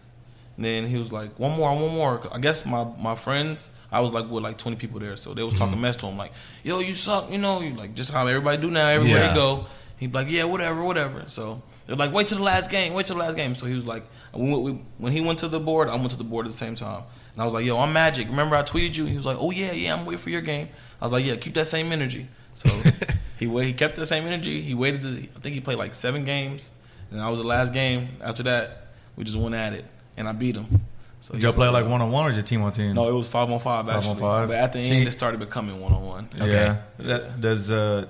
And then he was like, one more, one more. I guess my, my friends, I was like with like 20 people there. So they was Mm-hmm. talking mess to him like, yo, you suck. You know, you like just how everybody do now. Everywhere Yeah. you go. He'd be like, yeah, whatever, whatever. So they're like, wait till the last game. Wait till the last game. So he was like, when, we, when he went to the board, I went to the board at the same time. And I was like, yo, I'm Magic. Remember I tweeted you? He was like, oh, yeah, yeah, I'm waiting for your game. I was like, yeah, keep that same energy. So he wait, he kept the same energy. He waited. To, I think he played like seven games. And that was the last game. After that, we just went at it. And I beat him. So Did y'all play like, like one on one or is it team on team? No, it was five on five Five on five? But at the See- end, it started becoming one on one. Yeah. That, does uh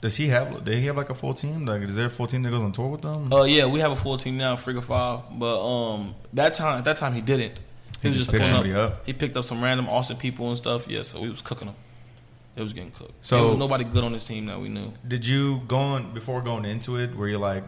does he have? Did he have like a full team? Like, is there a full team that goes on tour with them? Uh, yeah, we have a full team now, Frigga Five. But um, that time, at that time, he didn't. He was just picked somebody up. He picked up some random awesome people and stuff. Yeah, so we was cooking them. It was getting cooked. So- So nobody good on this team that we knew. Did you going before going into it? Were you like,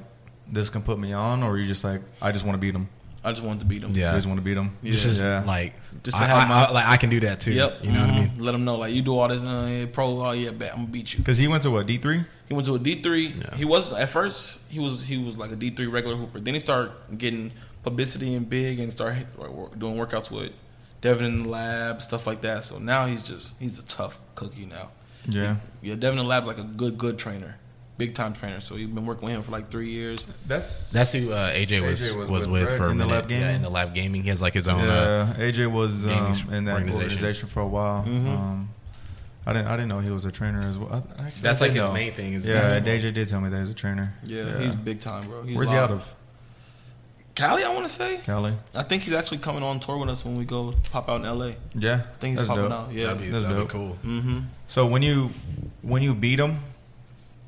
this can put me on, or were you just like, I just want to beat them? I just wanted to beat them. Yeah. I just want to beat them. This is yeah. like Just to I, have I- my- I- like I can do that too. Yep. You know what I mean? mhm. Let them know like you do all this uh, yeah, pro. Oh yeah, bet I'm gonna beat you. Because he went to what D three? He went to a D three. Yeah. He was at first he was he was like a D three regular hooper. Then he started getting publicity and big and started doing workouts with Devin in the lab stuff like that. So now he's just he's a tough cookie now. Yeah. Yeah, Devin in the lab's like a good good trainer, big time trainer. So you've been working with him for like three years. That's That's who uh, AJ was AJ was, was with, with, right? for a In the minute. lab Yeah, gaming? in the lab gaming, he has like his own. Uh, yeah. AJ was um, in that organization. organization. for a while. Mhm. Um, I didn't. I didn't know he was a trainer as well. I, actually, that's I like did his know. main thing. Is Yeah, basketball. AJ did tell me that he's a trainer. Yeah, he's big time, bro. He's Where's he out of? Cali, I want to say. Cali. I think he's actually coming on tour with us when we go pop out in L.A. Yeah, I think he's that's popping dope. out. Yeah. That'd be, That's that'd dope. be cool. Mm-hmm. So when you when you beat him,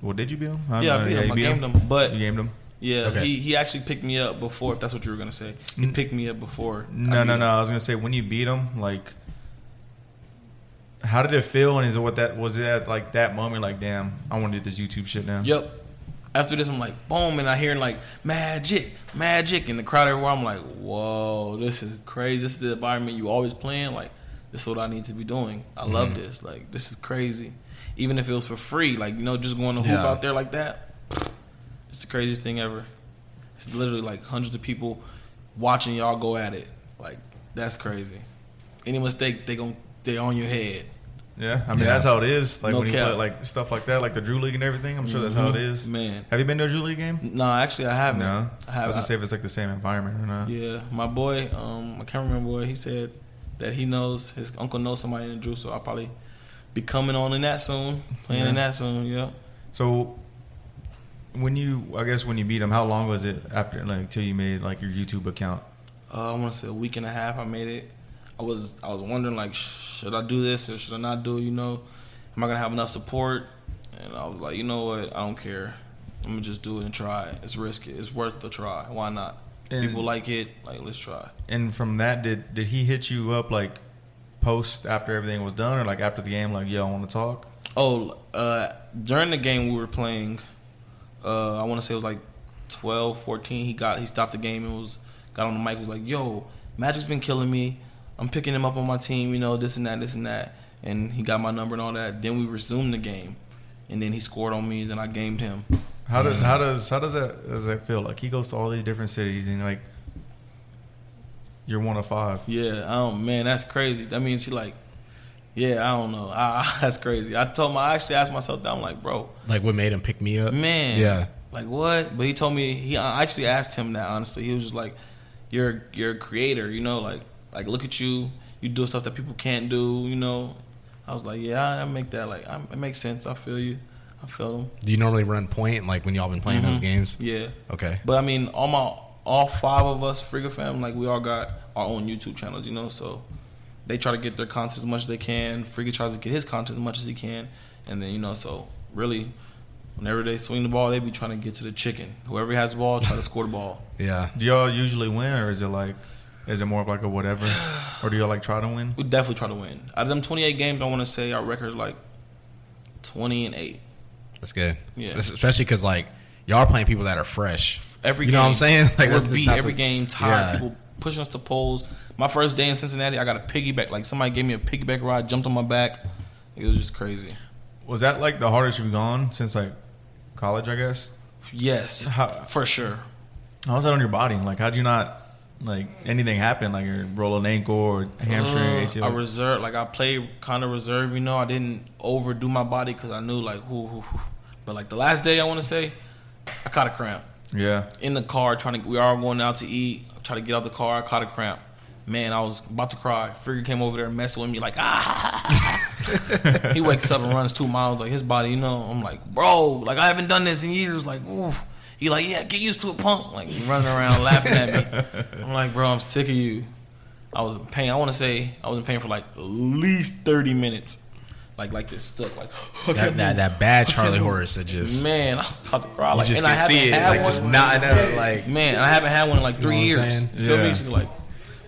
well, did you beat him? I Yeah, I beat him. I gamed him. But You gamed him. yeah, Okay. he he actually picked me up before. If that's what you were gonna say, he mm. picked me up before. No, no, him. no. I was gonna say when you beat him, like, how did it feel? And is it what that was? It at like that moment? Like, damn, I want to do this YouTube shit now. Yep. After this, I'm like, boom, and I hear like magic, magic, in the crowd everywhere. I'm like, whoa, this is crazy. This is the environment you always playing. Like, this is what I need to be doing. I love mm-hmm. this. Like, this is crazy. Even if it was for free, like you know, just going to hoop Yeah. out there like that, it's the craziest thing ever. It's literally like hundreds of people watching y'all go at it. Like, that's crazy. Any mistake, they gon' they on your head. Yeah, I mean Yeah. that's how it is. Like No when you cap. play like stuff like that, like the Drew League and everything. I'm sure that's how it Mhm. Man. Have you been to a Drew League game? No, actually, I haven't. No, I I was haven't. gonna say if it's like the same environment or not. Yeah, my boy, um, my cameraman boy, he said that he knows his uncle knows somebody in the Drew, so I'll probably be coming on in that soon, playing in that soon. Yeah, So when you, I guess when you beat him, how long was it after like till you made like your YouTube account? uh, I want to say a week and a half. I made it. I was I was wondering like, should I do this or should I not do? it, You know, am I gonna have enough support? And I was like, you know what? I don't care. I'm gonna just do it and try. it. It's risky. It's worth the try. Why not? And- People like it. Like, let's try. And from that, did did he hit you up like post after everything was done, or like after the game, like yo, I want to talk? Oh, uh, during the game we were playing, uh, I want to say it was like 12, 14. He got he stopped the game and was got on the mic was like, "Yo, Magic's been killing me. I'm picking him up on my team. You know, this and that, this and that." And he got my number and all that. Then we resumed the game, and then he scored on me. Then I gamed him. How does how does how does that does that feel? Like he goes to all these different cities and like you're one of five. Yeah, oh man, that's crazy. That means he like, yeah, I don't know. I, that's crazy. I told him I actually asked myself that. I'm like, bro, Like what made him pick me up? Man. Yeah. Like what? But he told me he I actually asked him that honestly. He was just like, You're you're a creator, you know, like like look at you, you do stuff that people can't do, you know. I was like, Yeah, I, I make that like I, it makes sense. I feel you. I feel him. Do you normally run point like when y'all been playing those Mhm. games? Yeah. Okay. But I mean all my all five of us, Frigga fam, like we all got our own YouTube channels, you know, so they try to get their content as much as they can. Frigga tries to get his content as much as he can. And then, you know, so really whenever they swing the ball, they be trying to get to the chicken. Whoever has the ball, try to score the ball. Yeah. Do y'all usually win, or is it like is it more of like a whatever, or do y'all like try to win? We definitely try to win. Out of them 28 games, I want to say our record is like 20 and 8. That's good. Yeah. Especially because like y'all are playing people that are fresh. Every You game, know what I'm saying? Like, we're beat every the- game, tired. Yeah. People pushing us to poles. My first day in Cincinnati, I got a piggyback. Like somebody gave me a piggyback ride, jumped on my back. It was just crazy. Was that like the hardest you've gone since like college? I guess. Yes, How- for sure. How was that on your body? Like, how'd you not like anything happen? Like, you roll an ankle or hamstring, Uh, ACL? I reserved, like I played kind of reserve. You know, I didn't overdo my body because I knew like who, who, who. But like the last day, I want to say, I caught a cramp. yeah. in the car trying to we are going out to eat. Try to get out the car i caught a cramp. Man i was about to cry. Frigga came over there messing with me like ah he wakes up and runs two miles like his body you know. I'm like bro like i haven't done this in years. Like ooh he like yeah get used to it punk. Like he running around laughing at me. I'm like bro i'm sick of you. I was in pain. I want to say i was in pain for like at least 30 minutes like like this stuck like That, that that bad Charlie horse that just man i was about to cry like just and i haven't see it had like one just not enough like Man, I haven't had one in like three You know years. saying? Feel Yeah. me? So like,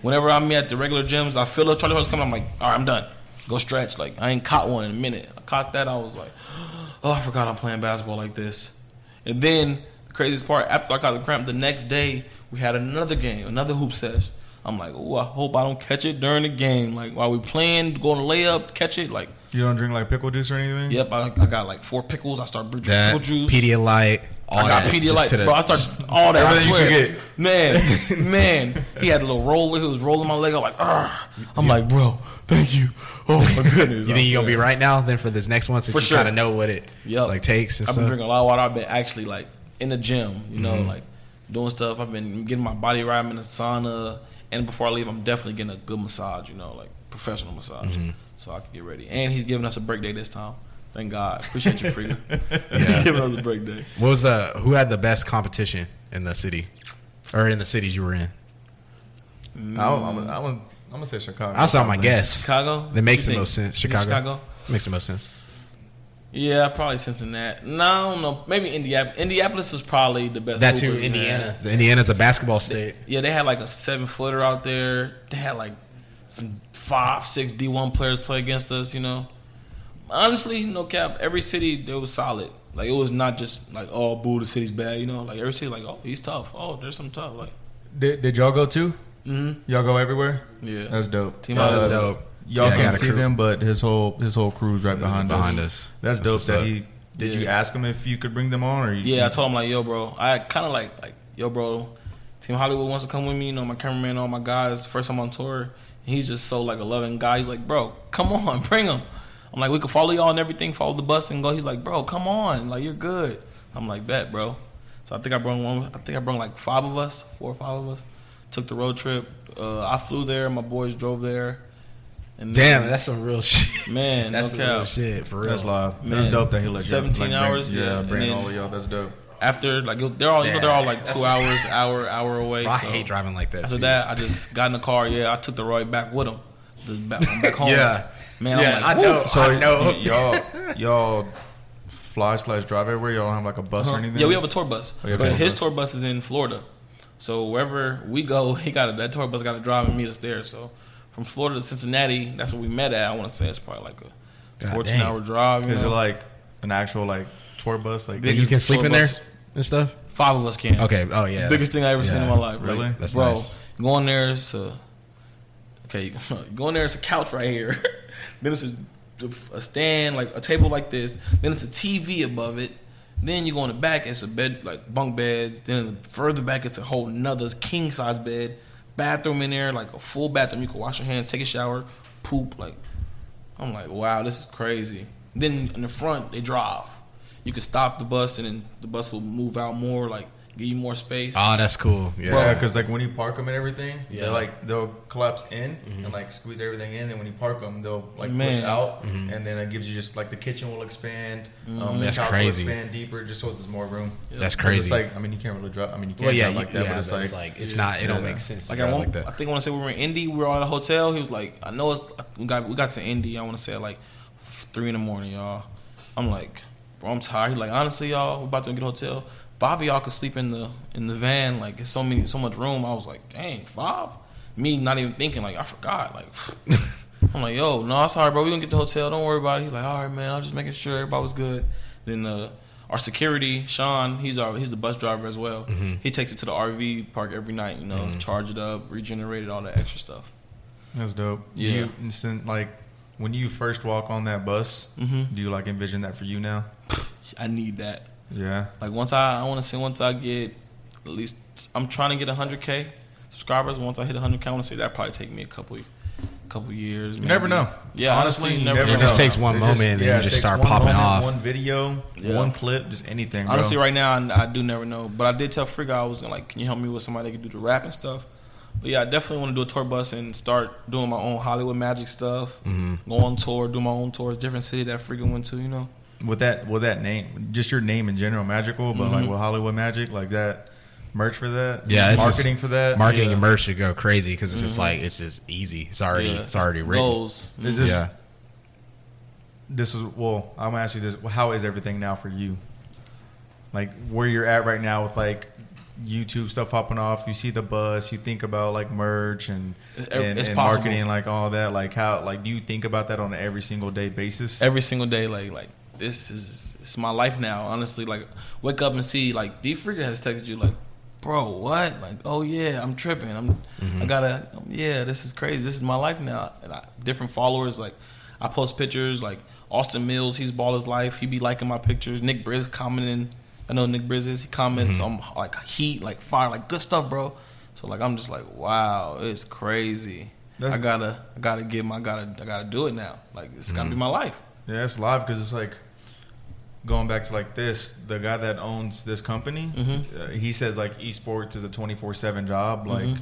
whenever I'm at the regular gyms, I feel a Charlie horse coming. I'm like, all right, I'm done. Go stretch. Like I ain't caught one in a minute. I caught that. I was like, oh, I forgot I'm playing basketball like this. And then the craziest part, after I caught the cramp, the next day we had another game, another hoop session I'm like, oh, I hope I don't catch it during the game. Like while we playing, going to layup, catch it. Like, You don't drink like pickle juice or anything? yep, I, I got like four pickles. I start drinking that pickle juice. Pedialyte. All I got that, just Pedialyte, the- bro. I start all that. I Everything you swear, man, man. He had a little roller. He was rolling my leg. I'm like, Argh. I'm like, bro, thank you. Oh my goodness. You I think you're gonna be right now then for this next one since For you sure. kind of know what it Yep. like takes and I've been drinking a lot of water. I've been actually like in the gym, you know, Mm-hmm. like doing stuff. I've been getting my body right. I'm in the sauna, and before I leave, I'm definitely getting a good massage. You know, like professional massage, Mm-hmm. So I can get ready. And he's giving us a break day this time. Thank God. Appreciate you, Frigga. Yeah. he's giving us a break day. What was the who had the best competition in the city? or in the cities you were in? I'm, I'm, I'm, I'm gonna say Chicago. I saw my probably. guess. Chicago. That makes the you most sense. Chicago. Chicago. Makes the most sense. Yeah, probably Cincinnati. No, I don't know. Maybe Indianapolis. Indianapolis was probably the best. That too. Indiana. The Indiana's a basketball state. Yeah, they had like a seven footer out there. They had like some five, six D one players play against us. You know, honestly, no cap. Every city they was solid. Like it was not just like oh, boo, the city's bad. You know, like every city like oh, he's tough. Oh, there's some tough. Like, Did, did y'all go too? mm-hmm. Y'all go everywhere? yeah, That's dope. Team Uh, Out is dope. Y'all Yeah, can't see crew. them, but his whole his whole crew's right behind, Behind us. us. That's That's dope. That up. he did. You ask him if you could bring them on, or you, yeah. I told him like yo, bro. I kind of like like yo, bro. Team Hollywood wants to come with me. You know, my cameraman, all my guys. First time on tour. And he's just so like a loving guy. He's like, bro, come on, bring him. I'm like, we could follow y'all and everything. Follow the bus and go. He's like, bro, come on, like you're good. I'm like, bet, bro. So I think I brought one. I think I brought like five of us, four or five of us. Took the road trip. Uh, I flew there. My boys drove there. And Damn, then- that's some real shit. man, That's no some real shit for real. That's live. Man. That's dope that he let you 17 like, bring- hours, yeah, Yeah, bring then- all of y'all. That's dope. After like they're all you know, they're all like two hours, hour, hour away. Bro, I so hate driving like that. After too. that, I just got in the car. Yeah, I took the ride back with him. The back, back home. Yeah. man. Yeah, I'm like, I know. So I know. y- y'all y'all fly slash drive everywhere. Y'all don't have like a bus or Uh-huh. anything. Yeah, we have a tour bus, Oh, you but tour his bus. tour bus is in Florida. So wherever we go, he got that tour bus got to drive and meet us there. So from Florida to Cincinnati, that's where we met at. I want to say it's probably like a God 14 dang. hour drive. You Is it like an actual like tour bus? Like you can sleep tour in there bus. And stuff. Five of us can. Okay. Oh yeah. biggest thing I ever seen in my life. Really? Like, That's bro, nice. going there is a okay. Going there is a couch right here. then it's a, a stand like a table like this. Then it's a TV above it. Then you go in the back. It's a bed like bunk beds. Then in the further back, it's a whole another king size bed. Bathroom in there, like a full bathroom. You can wash your hands, take a shower, poop. Like I'm like, wow, this is crazy. Then in the front, they drive. You can stop the bus, and then the bus will move out more, like give you more space. Oh, that's cool. Yeah. Yeah, because like when you park them and everything, Yeah. they like they'll collapse in mm-hmm. and like squeeze everything in, and when you park them, they'll like push Man. out, mm-hmm. and then it gives you just like the kitchen will expand, um, mm-hmm. the That's couch crazy. will expand deeper, just so there's more room. That's But It's crazy. like I mean, you can't really drive. I mean, you can't well, yeah, drive like you- that, yeah, but it's like, it's not. It don't make sense. Like I, want, like. I think I want to say we were in Indy. We were at a hotel. He was like, I know it's we got we got to Indy. I want to say like three in the morning, y'all. I'm like, bro, I'm tired. He's like, honestly, y'all, we're about to get a hotel. Five of y'all could sleep in the in the van. Like, it's so many, so much room. I was like, dang, five. Me not even thinking. Like, I forgot. Like, I'm like, yo, no, I'm sorry, bro. We gonna get the hotel. Don't worry about it. He's like, all right, man. I'm just making sure everybody was good. Then uh, our security, Sean, he's our he's the bus driver as well. He takes it to the RV park every night. You know, charge it up, regenerate it, all that extra stuff. that's dope. Yeah. You instant like when you first walk on that bus, Mhm. do you like envision that for you now? I need that. Yeah. Like once I, I want to say once I get at least I'm trying to get 100k subscribers. Once I hit 100k, I want to say that probably take me a couple couple years. You never know. Yeah, honestly, you never It know. just takes one It moment and yeah, you just start one popping moment, off. One video, Yeah. one clip, just anything. Bro. Honestly, right now I, I do never know. But I did tell Frigga I was gonna like, can you help me with somebody that can do the rap and stuff? But yeah, I definitely want to do a tour bus and start doing my own Hollywood magic stuff. Mm-hmm. Go on tour, do my own tours, different city that Frigga went to. You know, with that with that name, just your name in general, magical, but like with Hollywood Magic, like that merch for that, Mm-hmm. Yeah, it's marketing just- for that. Marketing Yeah. and merch should go crazy because it's just like it's just easy. It's already Yeah, it's already written. Goals. Is this Yeah. this is well? I'm gonna ask you this: How is everything now for you? Like where you're at right now with like YouTube stuff popping off. You see the buzz. You think about like merch and and, it's and marketing, like all that. Like how like do you think about that on an every single day basis? every single day like like this is it's my life now honestly. Like wake up and see like D Freaker has texted you like bro what? Like oh yeah I'm tripping. I'm I mm-hmm. gotta yeah this is crazy. This is my life now. And I, different followers like I post pictures like Austin Mills he's ball his life. He be liking my pictures. Nick Briz commenting I know Nick Briz is he comments on like heat like fire like good stuff bro so like I'm just like wow it's crazy That's- I gotta I gotta get my I gotta I gotta do it now like it's gotta be my life Yeah, it's live because it's like going back to like this. The guy that owns this company, Mhm. uh, he says like esports is a twenty four seven job. Like Mhm.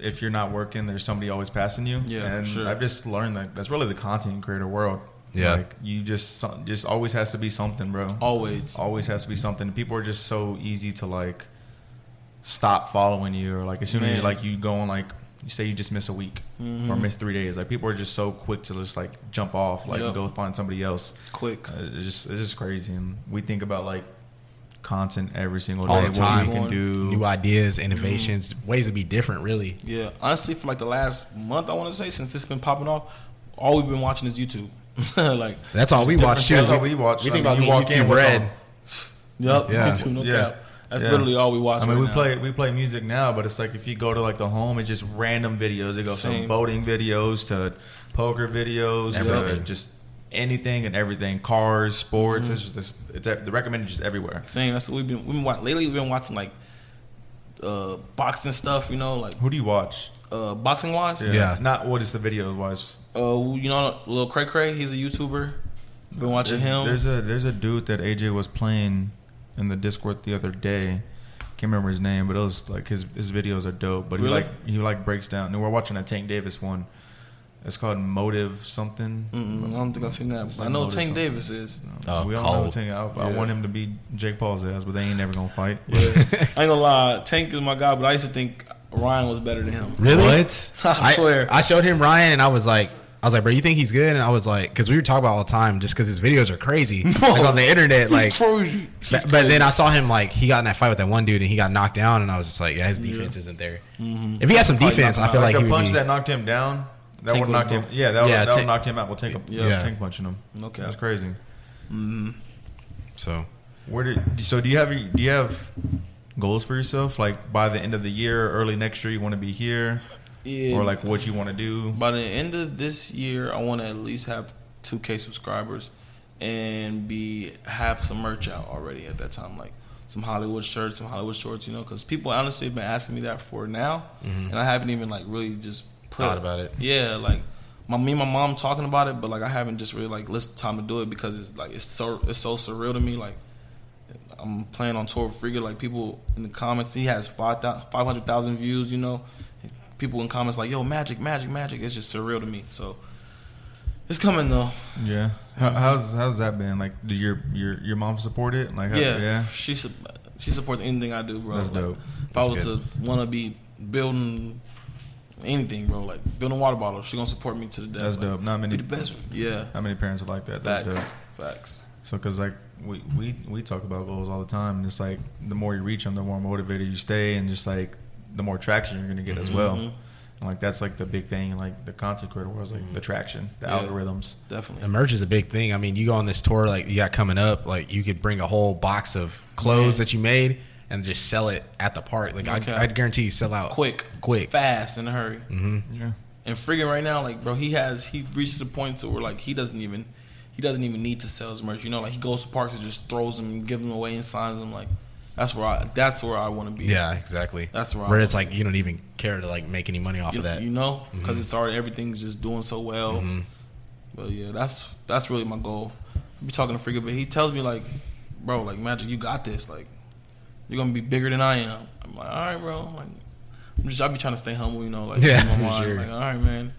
if you're not working, there's somebody always passing you. Yeah, and sure. I've just learned that that's really the content creator world. Yeah. like you just just always has to be something, bro. Always. Always has to be something. People are just so easy to like stop following you, or like as soon as like you go on like you say you just miss a week Mhm. or miss three days, like people are just so quick to just like jump off, like Yep. and go find somebody else. quick. Uh, It's just it's just crazy, and we think about like content every single All day, the what time. we can do. New ideas, innovations, ways to be different. Really, Yeah, honestly, for like the last month, I want to say since this has been popping off, all we've been watching is YouTube. like, that's all we watch too. That's all we watch. We I think mean, about you being walk in, YouTube what's red. yep, Yeah. YouTube, no Yeah. cap. That's Yeah. literally all we watch. I mean, right we now. play we play music now, but it's like if you go to like the home, it's just random videos. It goes Same. from boating videos to poker videos, to just anything and everything. Cars, sports. It's just it's the recommended just everywhere. Same. That's what we've been. We've been watching, lately. We've been watching like uh boxing stuff. You know, like Who do you watch? uh boxing wise. Yeah. Not what is the video wise. Uh, you know, little Cray Cray. He's a YouTuber. Been watching There's, him. there's a there's a dude that AJ was playing in the Discord the other day. Can't remember his name, but it was like his his videos are dope. But he like he like breaks down. And we're watching a Tank Davis one. It's called Motive something. Mm-mm, I don't think I've seen that. It's but I know Motive Tank something. Davis is. Oh, we all know cold. Tank. I, I want him to be Jake Paul's ass, but they ain't never gonna fight. I ain't gonna lie, Tank is my guy, but I used to think Ryan was better than him. Really? What? I swear. I showed him Ryan, and I was like, I was like, bro, you think he's good? And I was like, because we were talking about all the time, just because his videos are crazy, like on the internet, like. He's crazy. But, but then I saw him like he got in that fight with that one dude and he got knocked down and I was just like, yeah, his defense isn't there. Mm-hmm. If he had some Probably defense, I feel like like the he would punch be. that knocked him down. That Tank would knocked would him. Yeah, that would, Yeah, that would Tank- knocked him out. We'll take him. Yeah. Yeah. tank punching him. Okay. That's crazy. Mm-hmm. So Where did so do you have do you have goals for yourself? Like by the end of the year, early next year, you want to be here, Yeah. or like what you want to do? By the end of this year, I want to at least have 2K subscribers and be have some merch out already at that time, like some Hollywood shirts, some Hollywood shorts. You know, because people honestly have been asking me that for now, mm-hmm. and I haven't even like really just put, Thought about it. Yeah, like my me and my mom talking about it, but like I haven't just really like listed time to do it because it's like it's so it's so surreal to me. Like I'm playing on tour with Frigga. Like people in the comments, he has 500,000 views. You know, people in comments like, "Yo, magic, magic, magic." It's just surreal to me. So it's coming though. Yeah. How, mm-hmm. how's how's that been? Like, did your your your mom support it? Like, how- Yeah, yeah. She she supports anything I do, bro. That's Like, dope. If I That's was to want to be building anything, bro, like building a water bottle, she gonna support me to the death. That's like, dope. Not many. Be the best. Yeah. How many parents are like that? That's Facts. dope. Facts. So, cause like we, we we talk about goals all the time, and it's like the more you reach them, the more motivated you stay, and just like the more traction you're gonna get as well. Mhm. And like that's like the big thing, like the content creator was like the traction, the Yeah. algorithms. Definitely. the merch is a big thing. I mean, you go on this tour like you got coming up, like you could bring a whole box of clothes Man. that you made and just sell it at the park. Like I'd, Okay. I'd guarantee you sell out Quick. quick. Fast in a hurry. hmm Yeah. And freaking right now, like bro, he has he reached the point to where like he doesn't even he doesn't even need to sell his merch. You know, like he goes to parks and just throws them and gives them away and signs them. Like that's where I that's where I want to be. Yeah, exactly. That's where where wanna it's like you don't even care to like make any money off you, of that. you know, because it's already everything's just doing so well. Mhm. But yeah, that's that's really my goal. I be talking to Frigga, but he tells me like, bro, like Magic, you got this. Like, you're gonna be bigger than I am. I'm like, all right, bro. Like, I'm just I be trying to stay humble, you know. Like, Yeah, my mind, sure. Like, all right, man.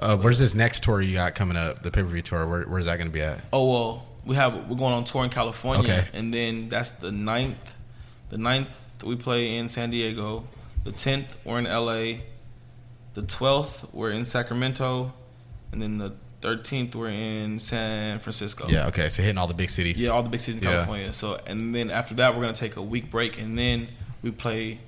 Uh, where's this next tour you got coming up? The pay per view tour. Where, where's that going to be at? Oh well, we have we're going on tour in California, Okay. and then that's the 9th. The 9th we play in San Diego. The tenth we're in L.A. The twelfth we're in Sacramento, and then the thirteenth we're in San Francisco. Yeah. Okay. So hitting all the big cities. Yeah, all the big cities in Yeah. California. So and then after that we're gonna take a week break, and then we play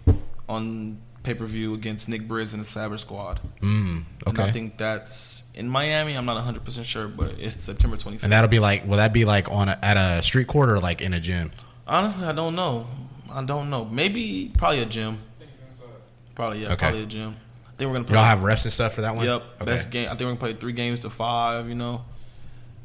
on pay per view against Nick Briz and the Savage Squad. Mm, And I think that's in Miami. I'm not 100 percent sure, but it's September 25th. And that'll be like, will that be like on a, at a street court or like in a gym? Honestly, I don't know. I don't know. Maybe probably a gym. Probably yeah, Okay. probably a gym. I think we're gonna play. Y'all have refs and stuff for that one. Yep, Okay. best game. I think we're gonna play three games to five. You know,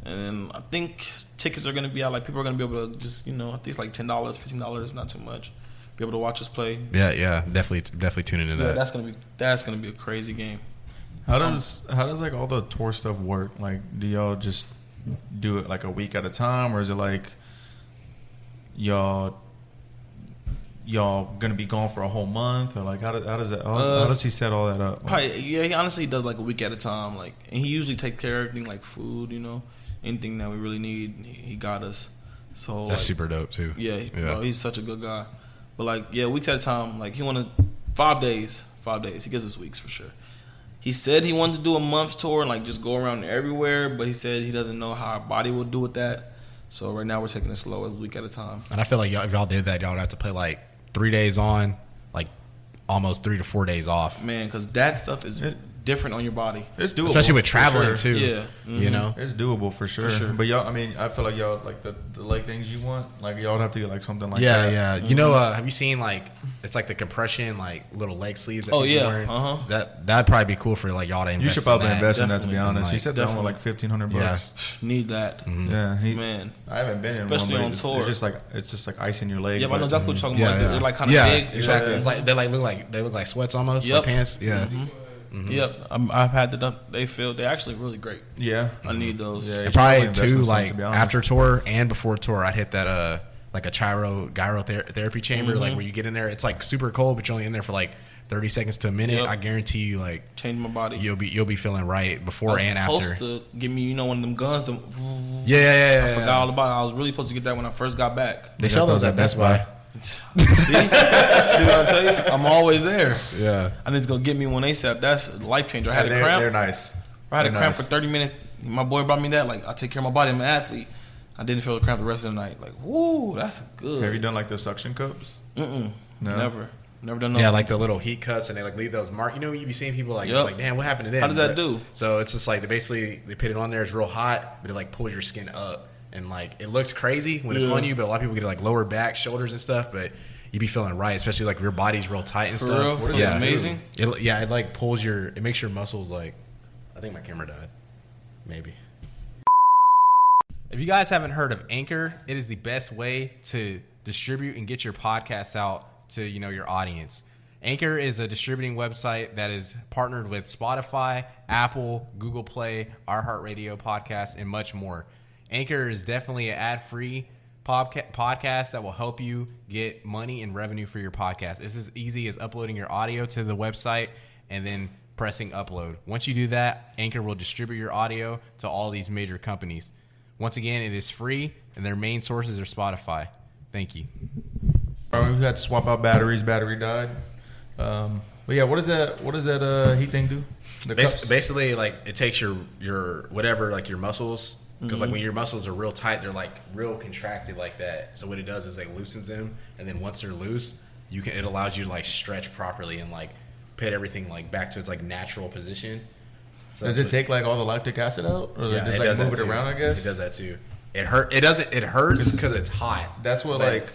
and then I think tickets are gonna be out. Like people are gonna be able to just you know, I think it's like ten dollars, fifteen dollars, not too much. Be able to watch us play. Yeah. Yeah. Definitely. Definitely tune into Yeah, that. that's gonna be that's gonna be a crazy game. How does how does like all the tour stuff work? Like, do y'all just do it like a week at a time, or is it like y'all y'all gonna be gone for a whole month, or like how does how does that how, Uh, how does he set all that up? Probably, yeah. He honestly does like a week at a time. Like, and he usually takes care of everything, like food. You know, anything that we really need, he, he got us. So That's like, super dope too. Yeah, Yeah. Bro, he's such a good guy. But like, yeah, weeks at a time. Like he wanted five days, five days. He gives us weeks for sure. He said he wanted to do a month tour and like just go around everywhere, but he said he doesn't know how our body will do with that. So right now we're taking it slow, a week at a time. And I feel like y'all, if y'all did that, y'all would have to play like three days on, like almost three to four days off. Man, because that stuff is It- different on your body. It's doable, Especially with traveling sure. too. Yeah. You Mhm. know? It's doable for sure. sure. But y'all, I mean, I feel like y'all like the, the leg things you want. Like y'all have to get like something like yeah, that. yeah. Yeah. You know, uh, have you seen like it's like the compression, like little leg sleeves? That Oh, yeah. Uh-huh. That that'd probably be cool for like y'all to invest. In. You should probably in that. invest in that. To be honest, Like, he said that one like fifteen hundred Yeah. bucks. Need that. Mhm. Yeah, he, Man. I haven't been in Especially one, on it's, tour. It's just like it's just like ice in your leg. Yeah, but I know exactly what you're talking about. They're like kind of yeah, big. Exactly. It's like they like look like they look like sweats almost. Yep. Pants. Yeah. Yep, I'm, I've had them. They feel they're actually really great. Yeah, I need those. Yeah, And you should probably invest too, like to after tour and before tour, I'd hit that uh like a cryo cryo ther- therapy chamber, like Mm-hmm. where you get in there. It's like super cold, but you're only in there for like thirty seconds to a minute. Yep. I guarantee you, like Change my body. you'll be you'll be feeling right I before was and supposed after. to give me, you know, one of them guns. The, Yeah, yeah, yeah. yeah, I forgot all about it. I was really supposed to get that when I first got back. They sell those at Best Buy. See, see what I tell you? I'm always there. Yeah. I need to go get me one ASAP. That's a life changer. I had Yeah, a they're, cramp. they're nice. I had a They're cramp nice. for 30 minutes. My boy brought me that. Like I take care of my body. I'm an athlete. I didn't feel the cramp the rest of the night. Like, woo, that's good. Have you done like the suction cups? Mm-mm. No? Never. Never done no. Yeah, like the little heat cuts, and they like leave those mark. You know, you be seeing people like Yup. it's like, damn, what happened to them? How does that But- do? So it's just like they basically they put it on there. It's real hot, but it like pulls your skin up, and like it looks crazy when it's Yeah. on you. But a lot of people get like lower back, shoulders, and stuff. But you'd be feeling right, especially like your body's real tight and For stuff. real? What yeah. Amazing? It, yeah, it like pulls your. It makes your muscles like. I think my camera died. Maybe. If you guys haven't heard of Anchor, it is the best way to distribute and get your podcasts out to you know your audience. Anchor is a distributing website that is partnered with Spotify, Apple, Google Play, iHeartRadio podcasts, and much more. Anchor is definitely an ad-free podca- podcast that will help you get money and revenue for your podcast. It's as easy as uploading your audio to the website and then pressing upload. Once you do that, Anchor will distribute your audio to all these major companies. Once again, it is free, and their main sources are Spotify. Thank you. All right, we had to swap out batteries. Battery died. Um, but yeah, what does that? What does that uh, heat thing do? The Bas- basically, like it takes your your whatever, like your muscles, because like mm-hmm. when your muscles are real tight, they're like real contracted like that. So what it does is it loosens them, and then once they're loose, you can it allows you to like stretch properly and like put everything like back to its like natural position. So Does it what- take like all the lactic acid out, or does Yeah, it just it like does move it around? I guess it does that too. It hurt. It doesn't. It hurts because it's hot. That's what But- like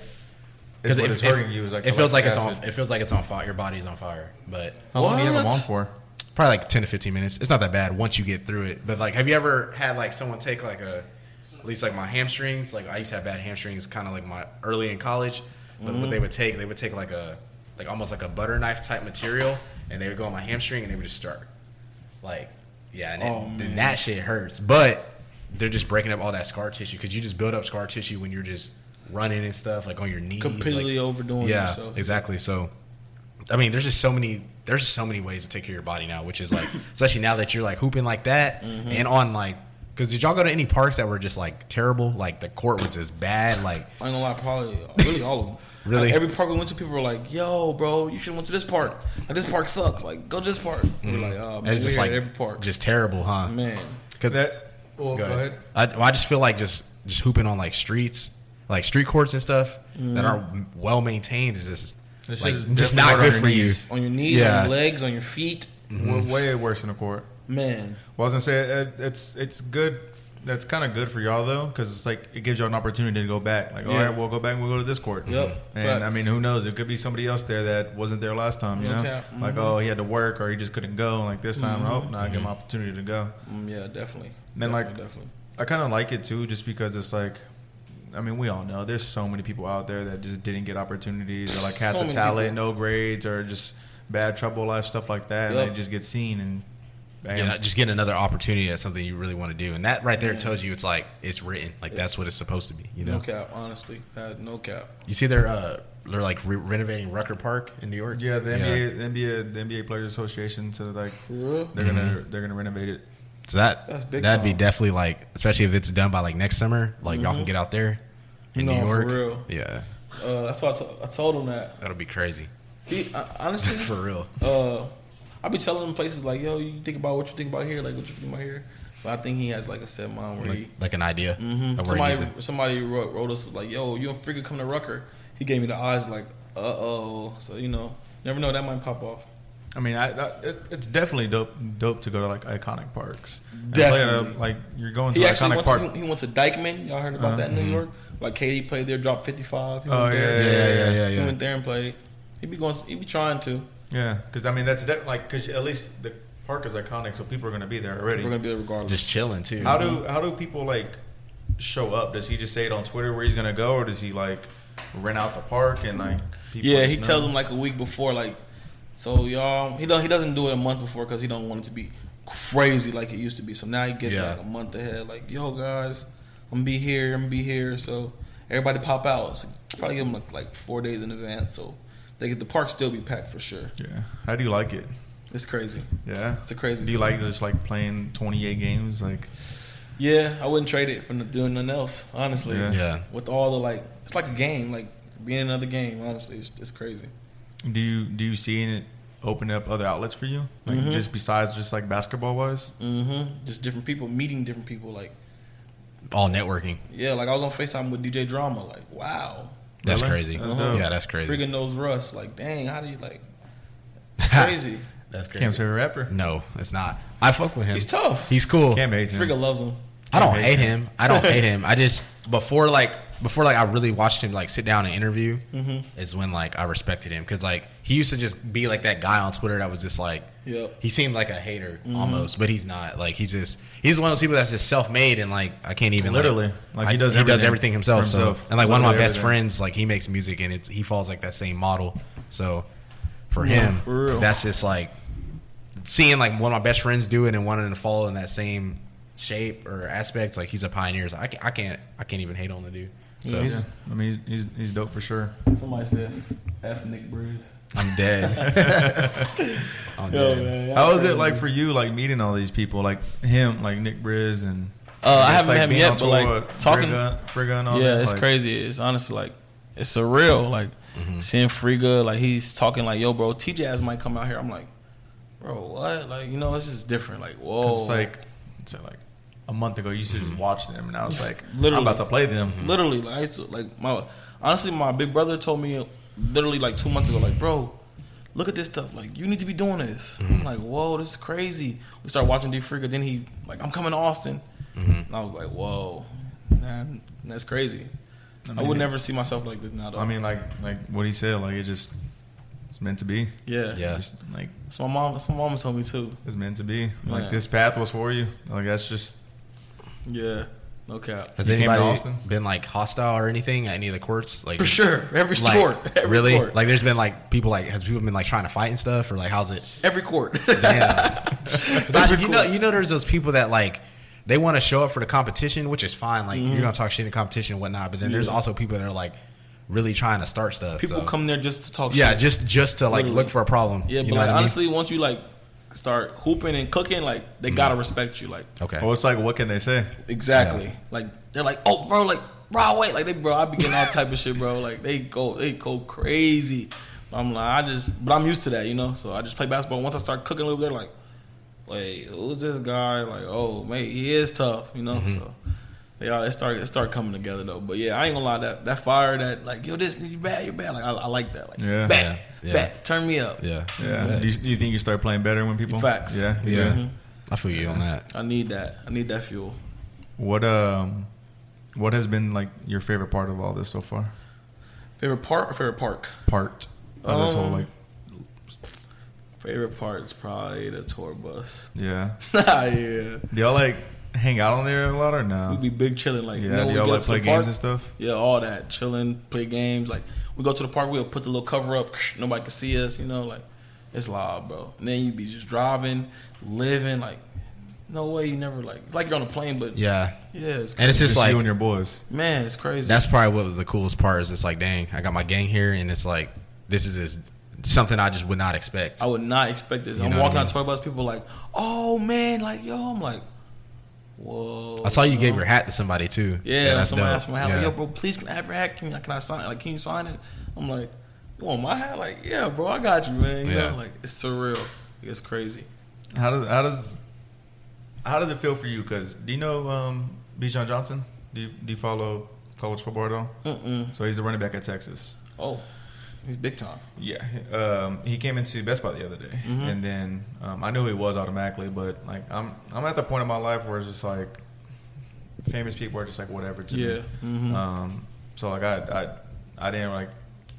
Because what it, hurting you is like it feels like lactic it's on. acid. It feels like it's on fire. Your body's on fire, but How long do you have them What? on for? Probably like 10 to 15 minutes. It's not that bad once you get through it. But like have you ever had like someone take like a at least like my hamstrings? Like i used to have bad hamstrings kind of like my early in college. But what they mm. would take they would take like a like almost like a butter knife type material and they would go on my hamstring and they would just start. Like yeah and, it- Oh, and that shit hurts. But they're just breaking up all that scar tissue. Because you just build up scar tissue when you're just running and stuff like on your knees Completely like- overdoing yeah yourself. exactly. So I mean, there's just so many. There's so many ways to take care of your body now, which is like, especially now that you're like hooping like that Mm-hmm. and on like, because did y'all go to any parks that were just like terrible? Like the court was as bad. Like, I ain't gonna lie, probably really all of them. Really? Like, every park we went to, people were like, "Yo, bro, you should have went to this park. Like this park sucks. Like go to this park." We We're like, "Oh man, it's just like every park." just terrible, huh? man, Because That well, go ahead. I, well, I just feel like just just hooping on like streets, like street courts and stuff that are well maintained is just That shit like is just not on good your for you. knees. on your knees, Yeah. on your legs, on your feet, mm-hmm. Way- way worse than a court. man. Well, I was gonna say it, it's it's good. That's kind of good for y'all though, because it's like it gives y'all an opportunity to go back. Like, all Yeah. right, we'll go back and we'll go to this court. Yep. And I mean, who knows? It could be somebody else there that wasn't there last time. You No know, cap. like mm-hmm. oh, he had to work or he just couldn't go. Like this time, mm-hmm. oh, now I get my opportunity to go. Mm, yeah, definitely. Then, like- definitely, definitely. I kind of like it too, just because it's like, I mean, we all know there's so many people out there that just didn't get opportunities or like had So the talent, people. no grades, or just bad trouble life stuff like that. Yep. And they just get seen and bam. You know, just get another opportunity at something you really want to do, and that right there Yeah. tells you it's like it's written, like that's what it's supposed to be. You know, No cap, honestly, uh, no cap. you see they're uh, they're like re- renovating Rucker Park in New York. Yeah, the NBA, the NBA, the NBA Players Association. So like, For real? they're gonna they're gonna renovate it. So that That's big that'd be definitely like, especially if it's done by like next summer, like y'all can get out there in No, New for York. real. Yeah, Uh, that's why I, told him that. That'll be crazy He uh, honestly, for real. uh, I be telling him places like, "Yo, you think about what you think about here, like what you think about here." But I think he has like a set mind where Like, he. like an idea hmm he Somebody, somebody wrote, wrote us was like, "Yo, you and Frigga come to Rucker." He gave me the eyes like, "Uh oh." So you know, never know that might pop off. I mean, I, I, it, it's definitely dope dope to go to like iconic parks. And play Definitely. like you're going to He actually iconic park. to, he went to Dyckman. Y'all heard about Uh-huh. that in New York? Like KD played there, dropped fifty five. Oh, went there. yeah, yeah, yeah, yeah, He yeah. went there and played. He be going. He be trying to. yeah, because I mean that's de- like because at least the park is iconic, so people are going to be there already. We're gonna be there regardless. Just chilling too. How do how do people like show up? Does he just say it on Twitter where he's gonna go, or does he like rent out the park and like? people yeah, he know? tells them like a week before, like, so y'all. He don't. He doesn't do it a month before because he don't want it to be crazy like it used to be. So now he gets Yeah. like a month ahead. Like, yo guys, I'm gonna be here. I'm gonna be here. So everybody pop out. So probably give them like, like four days in advance. So they get the park still be packed for sure. Yeah. How do you like it? It's crazy. Yeah. It's a crazy. Do you feeling. like just like playing 28 games? Like, Yeah, I wouldn't trade it for doing nothing else. Honestly, Yeah. Yeah. With all the like, it's like a game. Like being another game. Honestly, it's, it's crazy. Do you do you see it open up other outlets for you? Like Mhm. just besides just like basketball wise? Mm-hmm. Just different people meeting different people. Like All networking. yeah, like I was on Facetime with DJ Drama. Like wow, That's Really? crazy. That's Uh-huh. Yeah, that's crazy. Frigga knows Russ. Like dang, how do you like crazy? That's crazy. Cam's favorite rapper? No, it's not. I fuck with him. He's tough. He's cool. Cam hates him. Frigga loves him. I don't Cam hate hates him. I don't hate him. I just before like before like I really watched him like sit down and interview Mm-hmm. is when like I respected him because like he used to just be like that guy on Twitter that was just like Yep. he seemed like a hater Mm-hmm. almost, but he's not. Like he's just he's one of those people that's just self made and like I can't even Literally. like, Like, he does he does everything everything himself. So and like one of my best everything. friends like he makes music and it's he falls like that same model. So for Yeah, him, for real. that's just like seeing like one of my best friends do it and wanting to follow in that same shape or aspect. Like he's a pioneer. So I, ca- I can't I can't even hate on the dude. So Yeah, Yeah. I mean, he's, he's, he's dope for sure. Somebody said F Nick Briz. I'm dead. I'm Yo, dead. man, How was it like for you, like meeting all these people, like him, like Nick Briz, and Uh, I haven't like, met him yet, but, like, talking- Frigga, Frigga and all yeah, that? it's like, crazy. It's honestly like it's surreal. Like Mm-hmm. seeing Frigga, like he's talking like, "Yo, bro, T Jazz might come out here." I'm like, "Bro, what?" Like you know, it's just different. Like whoa, It's like, it's like a month ago, you used to just mm-hmm. watch them, and I was like, Literally. I'm about to play them. literally, like, I used to, like my honestly, my big brother told me literally like two months ago, like, "Bro, look at this stuff. Like, you need to be doing this." I'm mm-hmm. like, "Whoa, this is crazy." We started watching D Freaker. Then he like, "I'm coming to Austin," mm-hmm. and I was like, "Whoa, man, that's crazy." I, mean, would never see myself like this now. Though. I mean, like, like what he said, like it just, it's meant to be. yeah, Yeah. Just, like That's my mom. That's what my mama told me too. it's meant to be. Like Man. this path was for you. Like that's just Yeah, no cap. Has You came to anybody Austin? been like hostile or anything at any of the courts? Like For sure, every like, court, every really? court, Like there's been like people like has people been like trying to fight and stuff or like how's it? every court. Damn. 'Cause I- you know, you know, there's those people that like they want to show up for the competition, which is fine. Like you're gonna talk shit in competition and whatnot. But then there's Mm-hmm. Yeah. also people that are like really trying to start stuff. People so. come there just to talk. yeah, shit. just just to like Literally. look for a problem. yeah. you But know like what I mean? honestly, once you like start hooping and cooking, like they mm-hmm. gotta respect you. Like okay. well, it's like what can they say? exactly. Like they're like, oh, bro, like bro, wait, like they, bro, I be getting all type of shit, bro. Like they go, they go crazy. I'm like, I just, but I'm used to that, you know. So I just play basketball. Once I start cooking a little bit, like, wait, who's this guy? Like, oh, mate, he is tough, you know. Mm-hmm. So they all, it start, it start coming together though. But yeah, I ain't gonna lie, that that fire, that like, yo, this you bad, you bad. Like I, I like that. Like, Yeah. bet, Yeah, yeah. turn me up. Yeah. Yeah. Do you, do you think you start playing better when people? Facts. Yeah. you Yeah. do? Mhm. I feel you on that. I need that. I need that fuel. What um, what has been like your favorite part of all this so far? Favorite part or favorite park? Part of this whole Um, like Favorite part is probably the tour bus. yeah. yeah. Do y'all like hang out on there a lot or no? We'd be big chilling, like yeah. you know, do we y'all like to play games park, and stuff? Yeah, all that chilling, play games. Like we go to the park, we'll put the little cover up, nobody can see us. You know, like it's loud, bro. And then you be just driving, living. Like no way, you never like like you're on a plane, but yeah, Yeah. it's And it's crazy. just like you and your boys. man, it's crazy. that's probably what was the coolest part is it's like, dang, I got my gang here and it's like this is is something I just would not expect. I would not expect this. You I'm walking I on mean? tour bus, people like, oh man, like yo, I'm like, whoa. I saw you gave your hat to somebody too. Yeah, that's somebody dope. asked for my hat. Yeah. Like, yo, bro, please can I have your hat? Can, I- can I sign? It? Like, can you sign it? I'm like, you want my hat? Like, yeah, bro, I got you, man. You Yeah. know, like it's surreal. It's crazy. How does how does how does it feel for you? Because do you know um, Bijan Johnson? Do you, do you follow college football at all? Mm-mm. So he's a running back at Texas. Oh, he's big time. Yeah, um, he came into Best Buy the other day, Mhm. and then um, I knew he was automatically, but like I'm I'm at the point in my life where it's just like famous people are just like whatever to Yeah. me. Mhm. Um, so like I I I didn't like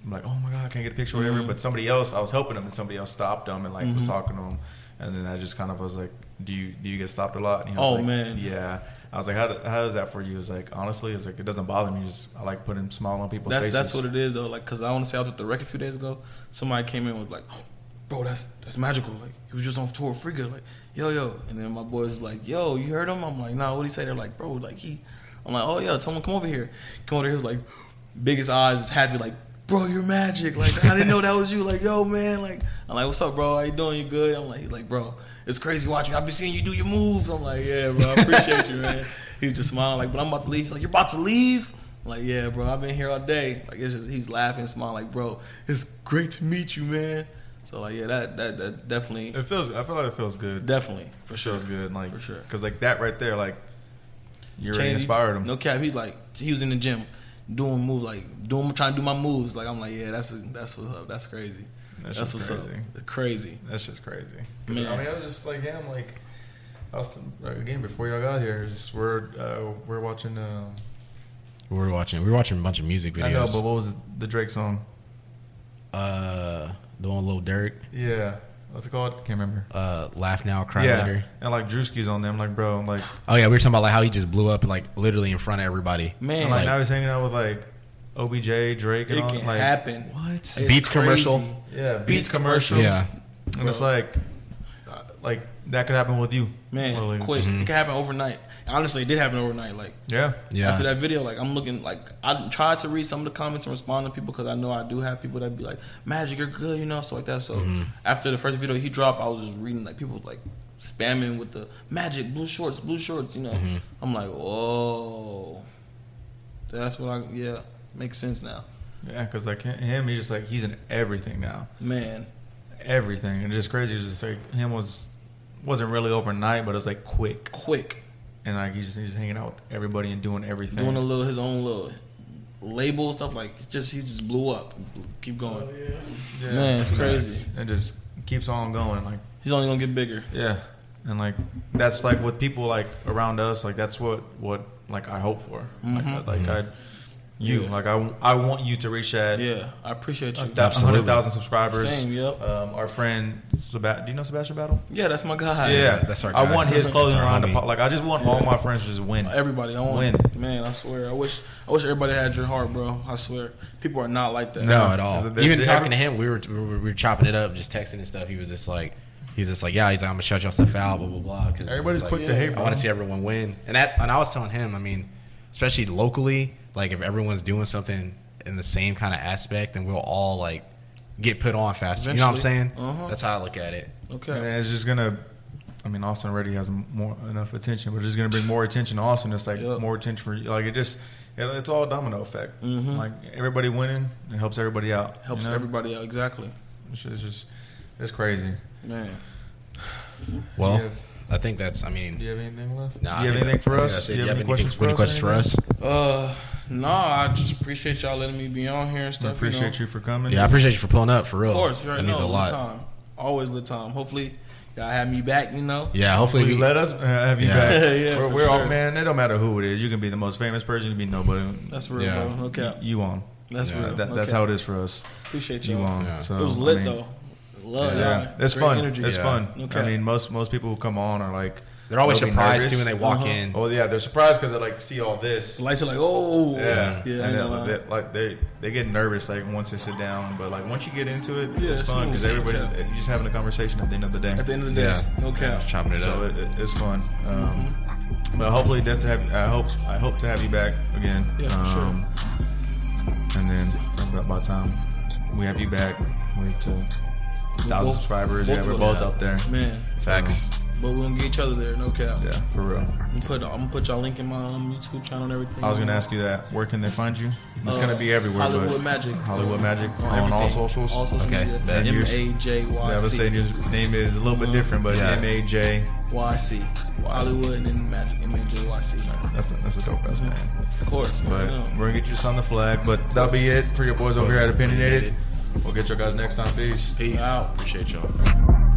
I'm like oh my god I can't get a picture or whatever, Mhm. but somebody else I was helping him and somebody else stopped him and like was Mhm. talking to him, and then I just kind of was like do you do you get stopped a lot? And he was Oh, like, man. yeah. I was like, how, do, how is that for you? It's like honestly, it's like it doesn't bother me. Just I like putting smile on people's That's faces. that's what it is though. Like, cause I want to say I was at the record a few days ago. Somebody came in and was like, oh, "Bro, that's that's magical." Like, he was just on tour with Frigga. Like, yo yo. And then my boys like, "Yo, you heard him?" I'm like, "Nah, what would he say?" They're like, "Bro, like he." I'm like, "Oh yeah, tell him come over here." Come over here. He was like, biggest eyes, was happy. Like, bro, you're magic. Like, I didn't know that was you. Like, yo man. Like, I'm like, "What's up, bro? How you doing? You good?" I'm like, he's like, "Bro." It's crazy watching. I've been seeing you do your moves. I'm like, yeah, bro. I appreciate you, man. He was just smiling, like, but I'm about to leave. He's like, you're about to leave? I'm like, yeah, bro. I've been here all day. Like, it's just he's laughing, smiling, like, bro, it's great to meet you, man. So like, yeah, that that that definitely, It feels. I feel like it feels good. definitely for sure. feels good, like For sure. Because like that right there, like you already inspired him. No cap. He's like, he was in the gym doing moves, like doing trying to do my moves. Like I'm like, yeah, that's that's what's up. That's crazy. That's That's, just what's crazy. up. It's crazy. That's just crazy. Man. I mean, I was just like him. Like, I was like, again before y'all got here. Just we're uh, we're watching. Uh, We were watching. We were watching a bunch of music videos. I know, but what was the Drake song? uh, the one Lil Durk, Yeah, what's it called? Can't remember. uh, laugh now, cry yeah, later. and like Drewski's on there. I'm like, bro, like, Oh yeah, we were talking about like how he just blew up like literally in front of everybody. Man, and, like, like- now he's hanging out with like OBJ, Drake, and it all. can like, happen. What? It's Beats commercial. Yeah, Beats commercials. Yeah. and it's like, like that could happen with you, Man, Literally. quick. It could happen overnight. Honestly, it did happen overnight. Like Yeah, Yeah. after that video, like I'm looking, like I tried to read some of the comments and respond to people because I know I do have people that be like, "Magic, you're good," you know, stuff like that. So Mm-hmm. after the first video he dropped, I was just reading like people like spamming with the Magic blue shorts, blue shorts. You know, Mm-hmm. I'm like, whoa, that's what I yeah makes sense now, yeah, because like him, he's just like he's in everything now. man. everything. And it's just crazy. It's just like him was wasn't really overnight, but it was like quick. Quick, And like he's just, he's just hanging out with everybody and doing everything. doing a little his own little label stuff. Like just he just blew up. Keep going. Yeah. Man, it's crazy. It just keeps on going. Like He's only gonna get bigger. yeah, and like that's like what people like around us. Like that's what what like I hope for. Like Mhm. I, like I you Yeah. like I I want you to reach that. Yeah, I appreciate you. That Absolutely. hundred thousand subscribers. Same, yep. Um, our friend, Seba- do you know Sebastian Battle? Yeah, that's my guy. yeah, that's our I want his clothing That's our line to homie. pop. Like I just want all my friends to just win. Everybody, I want Win. man. I swear, I wish, I wish everybody had your heart, bro. I swear, people are not like that. No, at all. It- they- Even they- talking to him, we were, we were we were chopping it up, just texting and stuff. He was just like, he's just like, yeah, he's like, I'm gonna shut your stuff out, blah blah blah. 'cause Everybody's it's quick like, to hate, I want to see everyone win, and that, and I was telling him, I mean, especially locally, like if everyone's doing something in the same kind of aspect, then we'll all like get put on faster. You know what I'm saying? Uh-huh. That's how I look at it. Okay. And it's just gonna. I mean, Austin already has more enough attention, but it's just gonna bring more attention to Austin. It's like Yep. more attention for you. Like it just, it, it's all a domino effect. Mhm. Like everybody winning, it helps everybody out. Helps you know? everybody out exactly, It's just, it's just, it's crazy. man. Well, have- I think that's. I mean, Do you have anything left? nah, Do you have anything for us? that's it. Do you have any anything- questions for any us? questions for us? Uh, no, I just appreciate y'all letting me be on here and I stuff. appreciate you. you for coming. Yeah, I appreciate you for pulling up for real. Of course, you that already means know. a lot. Time, always lit time. Hopefully, y'all have me back. You know. Yeah, hopefully Hopefully, we let us uh, have you Yeah. back. Yeah, we're we're all man. It don't matter who it is. You can be the most famous person. You can be nobody. That's real, Yeah. bro. Okay, You on. that's Yeah, real. That, that's Okay. how it is for us. Appreciate You y'all. on. Yeah. So, it was I lit mean, though. Love Yeah, y'all. it's Great fun. Energy. It's Yeah. fun. Okay. I mean, most most people who come on are like They're always they'll surprised too when they walk Uh-huh. in. Oh yeah, they're surprised because they like see all this. The lights are like, oh, Yeah, yeah. I and then, gonna they, like they they get nervous like once they sit down, but like once you get into it, Yeah, it's it's fun because smooth, everybody's yeah. you're just having a conversation at the end of the day. At the end of the day, Yeah. no cap. Just chopping it so up. it, it, it's fun. Um, But hopefully, that's to have. I hope I hope to have you back again. Yeah, for sure. um, And then about by the time we have you back, we to thousand both- subscribers. both yeah, we're us. both up there. Man, Facts. But we're gonna get each other there. No cap. Yeah, for real. I'm gonna put I'm gonna put y'all link in my um, YouTube channel and everything. I was gonna ask you that. Where can they find you? It's Uh, gonna be everywhere. Hollywood but Majyc. Hollywood Majyc on, everything. all socials. All socials. Okay, yeah. bet. M Yours- Yeah, I Y was saying his name is a little bit different, but M A J. Y C. Hollywood and then Majyc. M A J Y C. That's a, that's a dope ass name. Of course. But we're gonna get you on the flag. But that'll be it for your boys over here at Opinionated. We'll get you guys next time. Peace. Peace. Out. Appreciate y'all.